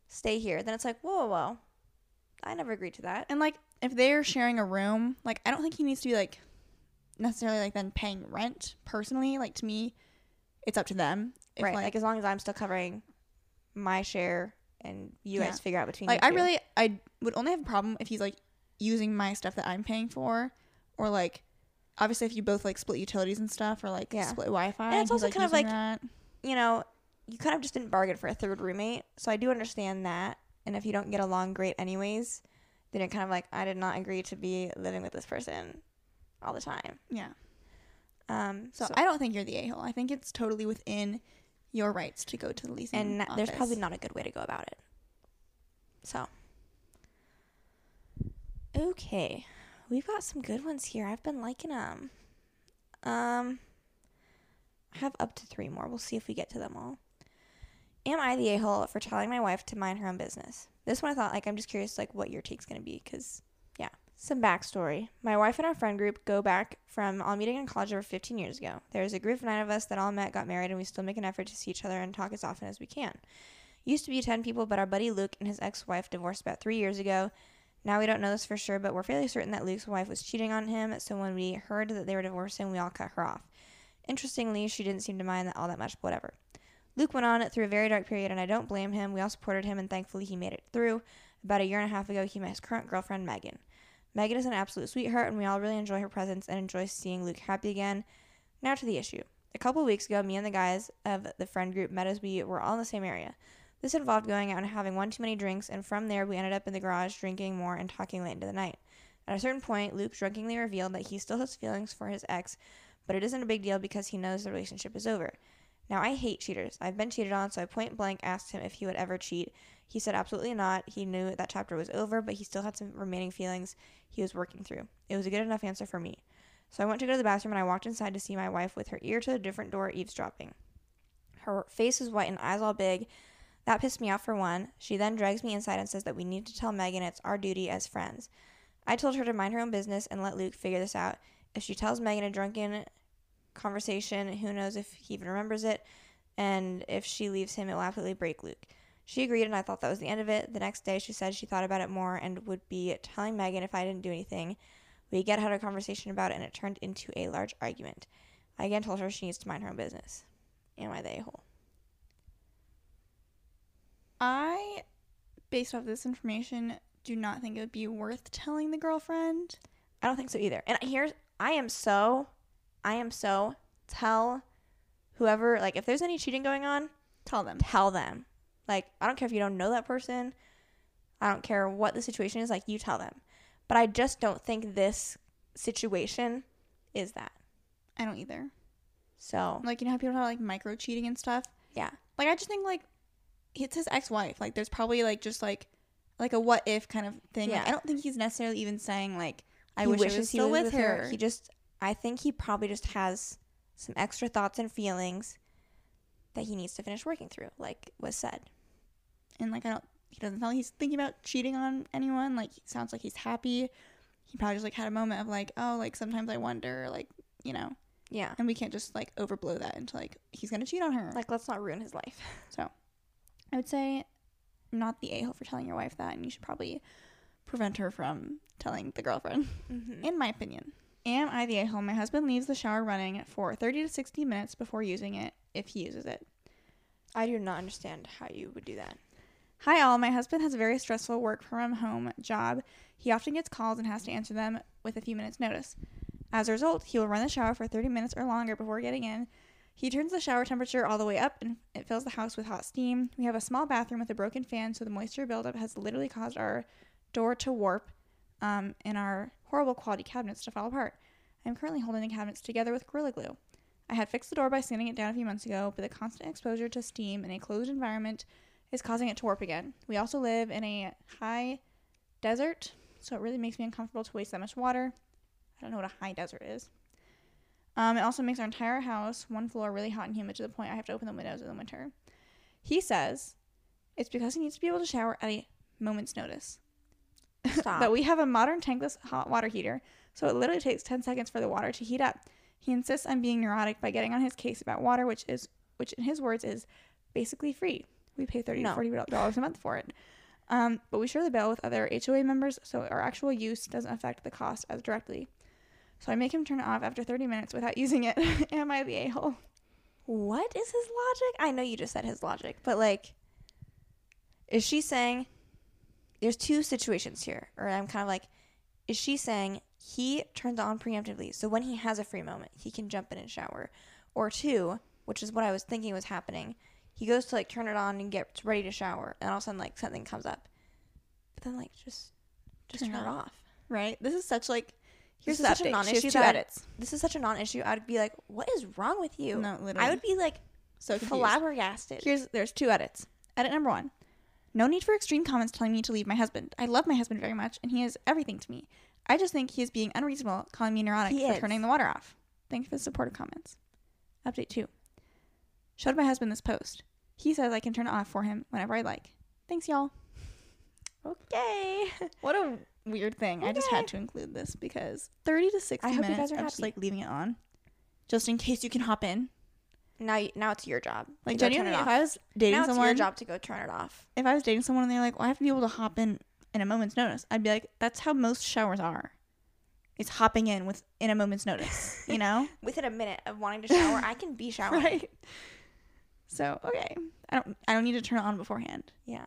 stay here. Then it's like, whoa, whoa, whoa. I never agreed to that. and like if they're sharing a room, like I don't think he needs to be like necessarily like then paying rent personally. Like to me, it's up to them. If, right. Like, Like, as long as I'm still covering my share and you Yeah. guys figure out between like I two. really I would only have a problem if he's like using my stuff that I'm paying for, or like obviously if you both like split utilities and stuff, or like Yeah. split Wi-Fi. And it's also kind of like- that. you know, you kind of just didn't bargain for a third roommate. So I do understand that. And if you don't get along great anyways, then you're kind of like, I did not agree to be living with this person all the time. yeah. Um, So, so, I don't think you're the a hole. I think it's totally within your rights to go to the leasing. and there's probably not a good way to go about it. So, okay, we've got some good ones here. I've been liking them. Um, I have up to three more. We'll see if we get to them all. Am I the a hole for telling my wife to mind her own business? This one I thought like I'm just curious like what your take's gonna be because. Some backstory. My wife and our friend group go back from all meeting in college over 15 years ago. There's a group of nine of us that all met, got married, and we still make an effort to see each other and talk as often as we can. Used to be 10 people, but our buddy Luke and his ex wife divorced about three years ago. Now we don't know this for sure, but we're fairly certain that Luke's wife was cheating on him, so when we heard that they were divorcing, we all cut her off. Interestingly, she didn't seem to mind that all that much, but whatever. Luke went on through a very dark period, and I don't blame him. We all supported him, and thankfully he made it through. About a year and a half ago, he met his current girlfriend, Megan. Megan is an absolute sweetheart, and we all really enjoy her presence and enjoy seeing Luke happy again. Now to the issue. A couple weeks ago, me and the guys of the friend group met as we were all in the same area. This involved going out and having one too many drinks, and from there, we ended up in the garage drinking more and talking late into the night. At a certain point, Luke drunkenly revealed that he still has feelings for his ex, but it isn't a big deal because he knows the relationship is over. Now, I hate cheaters. I've been cheated on, so I point blank asked him if he would ever cheat. He said absolutely not. He knew that chapter was over, but he still had some remaining feelings he was working through. It was a good enough answer for me. So I went to go to the bathroom and I walked inside to see my wife with her ear to a different door eavesdropping. Her face was white and eyes all big. That pissed me off for one. She then drags me inside and says that we need to tell Megan it's our duty as friends. I told her to mind her own business and let Luke figure this out. If she tells Megan a drunken conversation, who knows if he even remembers it, and if she leaves him, it will absolutely break Luke. She agreed, and I thought that was the end of it. The next day, she said she thought about it more and would be telling Megan if I didn't do anything. We again had a conversation about it, and it turned into a large argument. I again told her she needs to mind her own business. Am I the a hole? I, based off this information, do not think it would be worth telling the girlfriend. I don't think so either. And here's I am so I am so tell whoever like if there's any cheating going on, Tell them. tell them. Like I don't care if you don't know that person. I don't care what the situation is, like you tell them. But I just don't think this situation is that. I don't either. So, Like you know how people have like micro cheating and stuff. yeah. Like I just think like it's his ex-wife. Like there's probably like just like like a what if kind of thing. Like Yeah. I don't think he's necessarily even saying like I he wish I wishes was he still was with her. He just I think he probably just has some extra thoughts and feelings that he needs to finish working through, like was said. And like I don't he doesn't sound like he's thinking about cheating on anyone. Like he sounds like he's happy. he probably just like had a moment of like, oh, like sometimes I wonder, like you know, Yeah. and we can't just like overblow that into like he's gonna cheat on her. Like, let's not ruin his life. So I would say, not the a hole for telling your wife that, and you should probably prevent her from telling the girlfriend. Mm-hmm. in my opinion. Am I the a hole? My husband leaves the shower running for 30 to 60 minutes before using it, if he uses it. I do not understand how you would do that. Hi, all. My husband has a very stressful work from home job. He often gets calls and has to answer them with a few minutes' notice. As a result, he will run the shower for 30 minutes or longer before getting in. He turns the shower temperature all the way up and it fills the house with hot steam. We have a small bathroom with a broken fan, so the moisture buildup has literally caused our door to warp um, and our horrible quality cabinets to fall apart. I'm currently holding the cabinets together with Gorilla Glue. I had fixed the door by sanding it down a few months ago, but the constant exposure to steam in a closed environment is causing it to warp again. We also live in a high desert, so it really makes me uncomfortable to waste that much water. I don't know what a high desert is. Um, it also makes our entire house, one floor, really hot and humid to the point I have to open the windows in the winter. He says it's because he needs to be able to shower at a moment's notice. Stop. but we have a modern tankless hot water heater, so it literally takes 10 seconds for the water to heat up. He insists on being neurotic by getting on his case about water, which is, which in his words is basically free. We pay 30 no. 40 dollars a month for it. Um, but we share the bill with other HOA members, so our actual use doesn't affect the cost as directly. So I make him turn it off after 30 minutes without using it. Am I the a hole? What is his logic? I know you just said his logic, but like, is she saying there's two situations here? Or I'm kind of like, is she saying he turns on preemptively so when he has a free moment, he can jump in and shower? Or two, which is what I was thinking was happening, he goes to like turn it on and get ready to shower, and all of a sudden, like, something comes up. But then, like, just. Just Turn turn, it it off. Right? This is such like. Here's This is such a update. Non-issue that-. This is such a non-issue. I'd be like, "What is wrong with you?" No, literally. I would be like so confused. flabbergasted. Here's there's two edits. Edit number one. No need for extreme comments telling me to leave my husband. I love my husband very much, and he is everything to me. I just think he is being unreasonable, calling me neurotic He for is. turning the water off. Thanks for the supportive comments. Update two. Showed my husband this post. He says I can turn it off for him whenever I like. Thanks, y'all. Okay. What a weird thing. I just had to include this because 30 to 60 I hope you minutes guys are of just like leaving it on, just in case you can hop in. Now, now it's your job. Like to go turn genuinely, if. I was dating now it's someone, your job to go turn it off. if I was dating someone and they're like, well, I have to be able to hop in in a moment's notice, I'd be like, that's how most showers are. It's hopping in with in a moment's notice, you know? Within a minute of wanting to shower, I can be showering. right. So okay, I don't I don't need to turn it on beforehand. Yeah.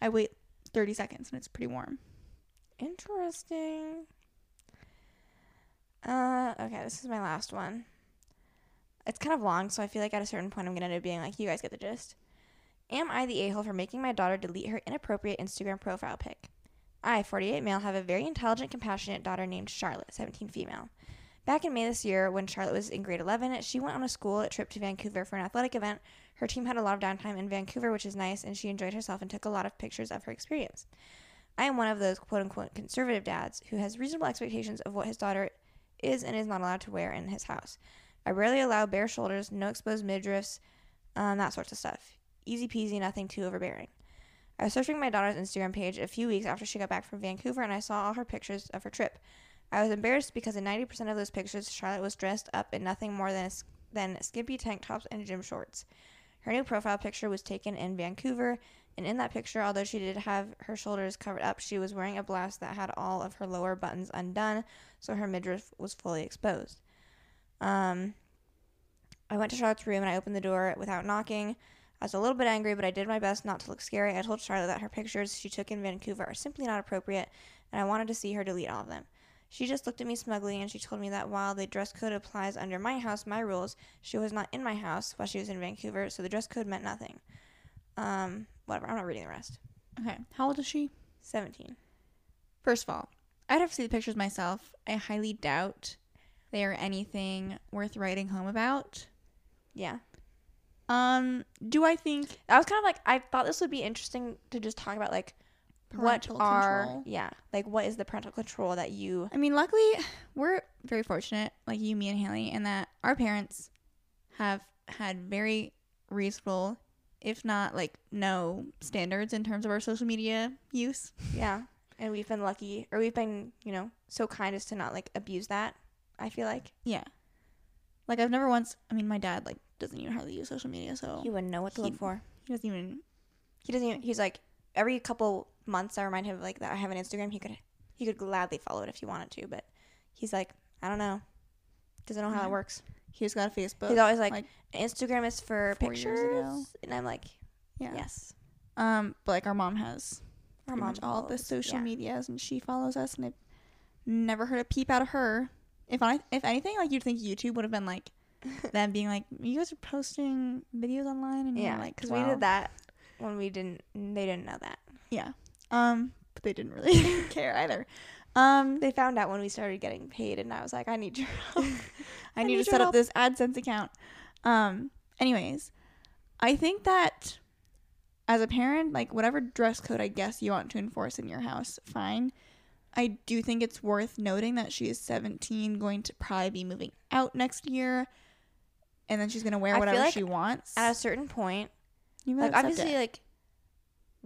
I wait thirty seconds and it's pretty warm. Interesting. Uh, okay, this is my last one. It's kind of long, so I feel like at a certain point I'm gonna end up being like, you guys get the gist. Am I the a-hole for making my daughter delete her inappropriate Instagram profile pic? I, 48 male, have a very intelligent, compassionate daughter named Charlotte, 17 female. Back in May this year, when Charlotte was in grade 11, she went on a school trip to Vancouver for an athletic event. Her team had a lot of downtime in Vancouver, which is nice, and she enjoyed herself and took a lot of pictures of her experience. I am one of those quote unquote conservative dads who has reasonable expectations of what his daughter is and is not allowed to wear in his house. I rarely allow bare shoulders, no exposed midriffs, um, that sorts of stuff. Easy peasy, nothing too overbearing. I was searching my daughter's Instagram page a few weeks after she got back from Vancouver and I saw all her pictures of her trip. I was embarrassed because in 90% of those pictures, Charlotte was dressed up in nothing more than, than skimpy tank tops and gym shorts. Her new profile picture was taken in Vancouver, and in that picture, although she did have her shoulders covered up, she was wearing a blouse that had all of her lower buttons undone, so her midriff was fully exposed. Um, I went to Charlotte's room and I opened the door without knocking. I was a little bit angry, but I did my best not to look scary. I told Charlotte that her pictures she took in Vancouver are simply not appropriate, and I wanted to see her delete all of them. She just looked at me smugly and she told me that while the dress code applies under my house, my rules, she was not in my house while she was in Vancouver, so the dress code meant nothing. Um, whatever. I'm not reading the rest. Okay. How old is she? 17. First of all, I'd have to see the pictures myself. I highly doubt they are anything worth writing home about. Yeah. Um, do I think I was kind of like, I thought this would be interesting to just talk about, like, what are, control? yeah, like, what is the parental control that you, I mean, luckily, we're very fortunate, like you, me, and Haley, in that our parents have had very reasonable, if not like no standards in terms of our social media use. yeah. And we've been lucky, or we've been, you know, so kind as to not like abuse that. I feel like Yeah. Like I've never once. I mean, my dad like doesn't even hardly use social media, so he wouldn't know what to He- look for. he doesn't even. He doesn't. Even, he's like every couple months I remind him of like that I have an Instagram. He could he could gladly follow it if he wanted to, but he's like I don't know. Doesn't know how Yeah. that works. He just got a Facebook. He's always like, like, Instagram is for pictures, and I'm like, yeah. yes. Um, but like our mom has Our mom all the social yeah. medias, and she follows us, and I've never heard a peep out of her. If I, if anything, like you'd think YouTube would have been like them being like, you guys are posting videos online, and Yeah, like, because we did that when we didn't. They didn't know that. Yeah. Um, but they didn't really care either. Um, They found out when we started getting paid, and I was like, I need your help. I, I need, need to set help. up this AdSense account. Um, anyways, I think that as a parent, like whatever dress code I guess you want to enforce in your house, fine. I do think it's worth noting that she is 17, going to probably be moving out next year, and then she's gonna wear I feel whatever like she wants. At a certain point, you like obviously, it. like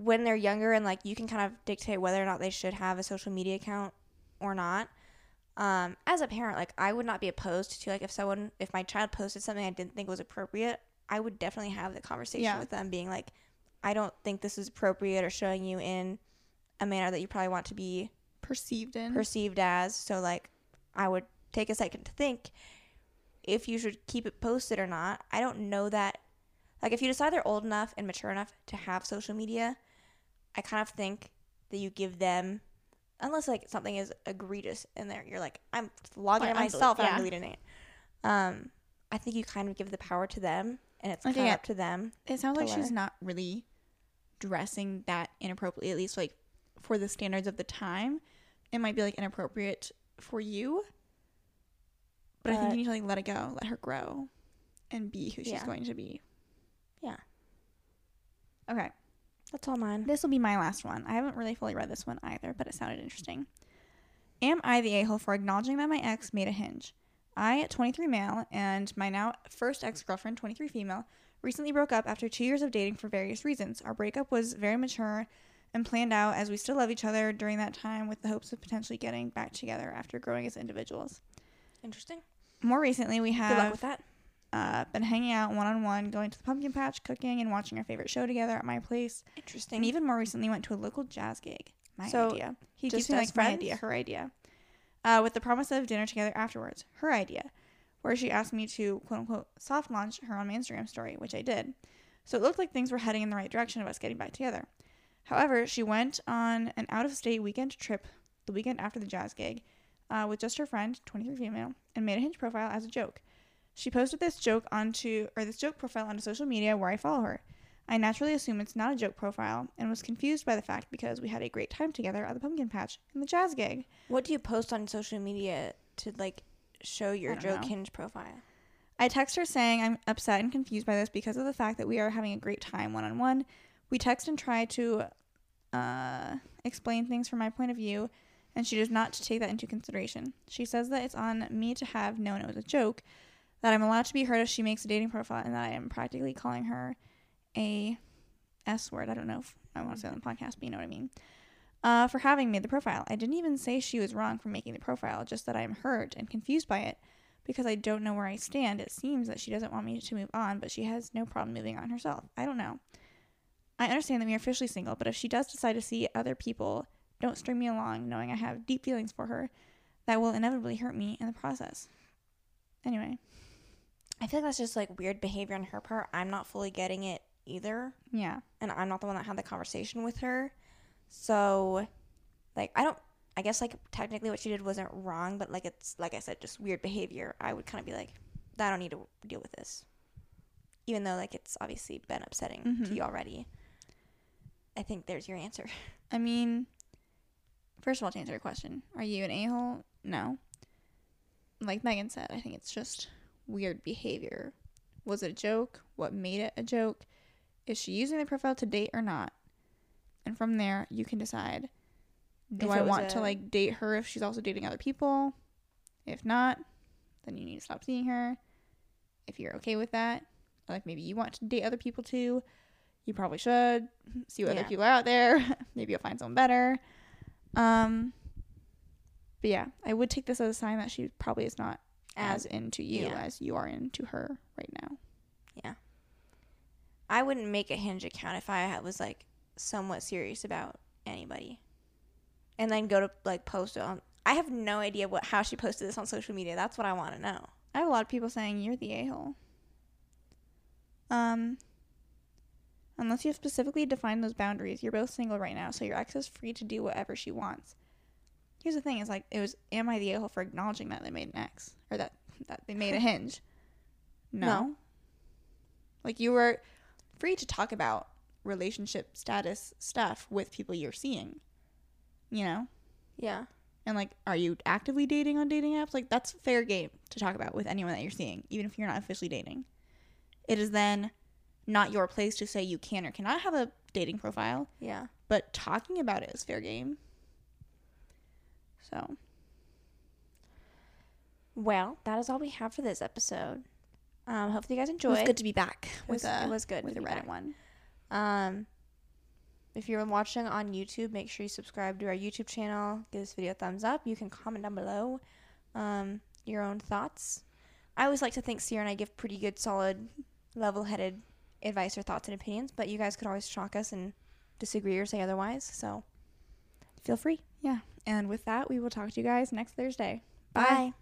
when they're younger, and like you can kind of dictate whether or not they should have a social media account or not. Um, as a parent, like I would not be opposed to like if someone, if my child posted something I didn't think was appropriate, I would definitely have the conversation Yeah. with them, being like, I don't think this is appropriate, or showing you in a manner that you probably want to be perceived in. perceived as. So like I would take a second to think if you should keep it posted or not. I don't know that like if you decide they're old enough and mature enough to have social media, I kind of think that you give them unless like something is egregious in there, you're like, I'm logging it I'm myself and yeah. I'm deleting it. Um, I think you kind of give the power to them and it's I kind of it- up to them. It sounds like she's not really dressing that inappropriately, at least like for the standards of the time. It might be like inappropriate for you. But I think you need to like let it go, let her grow and be who she's Yeah. going to be. Yeah. Okay. That's all mine. This will be my last one. I haven't really fully read this one either, but it sounded interesting. Am I the a hole for acknowledging that my ex made a hinge? I, 23 male, and my now first ex girlfriend, 23 female, recently broke up after two years of dating for various reasons. Our breakup was very mature and planned out as we still love each other during that time with the hopes of potentially getting back together after growing as individuals. Interesting. More recently, we Good luck have with that. Uh, been hanging out one on one, going to the pumpkin patch, cooking, and watching our favorite show together at my place. Interesting. And even more recently, went to a local jazz gig. My So, idea. He just keeps me like my idea, her idea. Uh, with the promise of dinner together afterwards. Her idea, where she asked me to quote unquote soft launch her on my Instagram story, which I did. So it looked like things were heading in the right direction of us getting back together. However, she went on an out of state weekend trip the weekend after the jazz gig uh, with just her friend, 23 female, and made a hinge profile as a joke. She posted this joke onto or this joke profile onto social media where I follow her. I naturally assume it's not a joke profile and was confused by the fact because we had a great time together at the pumpkin patch and the jazz gig. What do you post on social media to like show your I don't joke know. hinge profile? I text her saying I'm upset and confused by this because of the fact that we are having a great time one on one. We text and try to uh, explain things from my point of view, and she does not take that into consideration. She says that it's on me to have known it was a joke, that I'm allowed to be hurt if she makes a dating profile, and that I am practically calling her a S word. I don't know if I want to say on the podcast, but you know what I mean. Uh, for having made the profile. I didn't even say she was wrong for making the profile, just that I am hurt and confused by it because I don't know where I stand. It seems that she doesn't want me to move on, but she has no problem moving on herself. I don't know. I understand that we are officially single, but if she does decide to see other people, don't string me along knowing I have deep feelings for her that will inevitably hurt me in the process. Anyway, I feel like that's just like weird behavior on her part. I'm not fully getting it either, yeah. and I'm not the one that had the conversation with her. So, like, I don't. I guess like technically what she did wasn't wrong, but like it's like I said, just weird behavior. I would kind of be like, I don't need to deal with this, even though like it's obviously been upsetting Mhm. to you already. I think there's your answer. I mean, first of all, to answer your question, are you an a hole? No. Like Megan said, I think it's just weird behavior. Was it a joke? What made it a joke? Is she using the profile to date or not? And from there, you can decide do If I want to like date her if she's also dating other people? If not, then you need to stop seeing her. If you're okay with that, like maybe you want to date other people too, you probably should see what Yeah. other people are out there. maybe you'll find someone better. Um, but yeah, I would take this as a sign that she probably is not as into you yeah. as you are into her right now. Yeah. I wouldn't make a hinge account if I was like somewhat serious about anybody, and then go to like post it on. I have no idea what how she posted this on social media. That's what I want to know. I have a lot of people saying you're the a hole. Um, unless you have specifically defined those boundaries, you're both single right now, so your ex is free to do whatever she wants. Here's the thing: it's like it was, am I the a hole for acknowledging that they made an X or that that they made a Hinge? No. No. Like you were free to talk about relationship status stuff with people you're seeing. You know, Yeah. and like, are you actively dating on dating apps? Like, that's fair game to talk about with anyone that you're seeing, even if you're not officially dating. It is then not your place to say you can or cannot have a dating profile, Yeah. but talking about it is fair game. So, Well, that is all we have for this episode. Um, hopefully you guys enjoyed. it was good to be back It was, a it was good with a Reddit back. one. Um, if you're watching on YouTube, make sure you subscribe to our YouTube channel. Give this video a thumbs up. You can comment down below um, your own thoughts. I always like to think Ciera and I give pretty good, solid, level-headed advice or thoughts and opinions, but you guys could always shock us and disagree or say otherwise. So feel free. Yeah, and with that, we will talk to you guys next Thursday. Bye. Bye.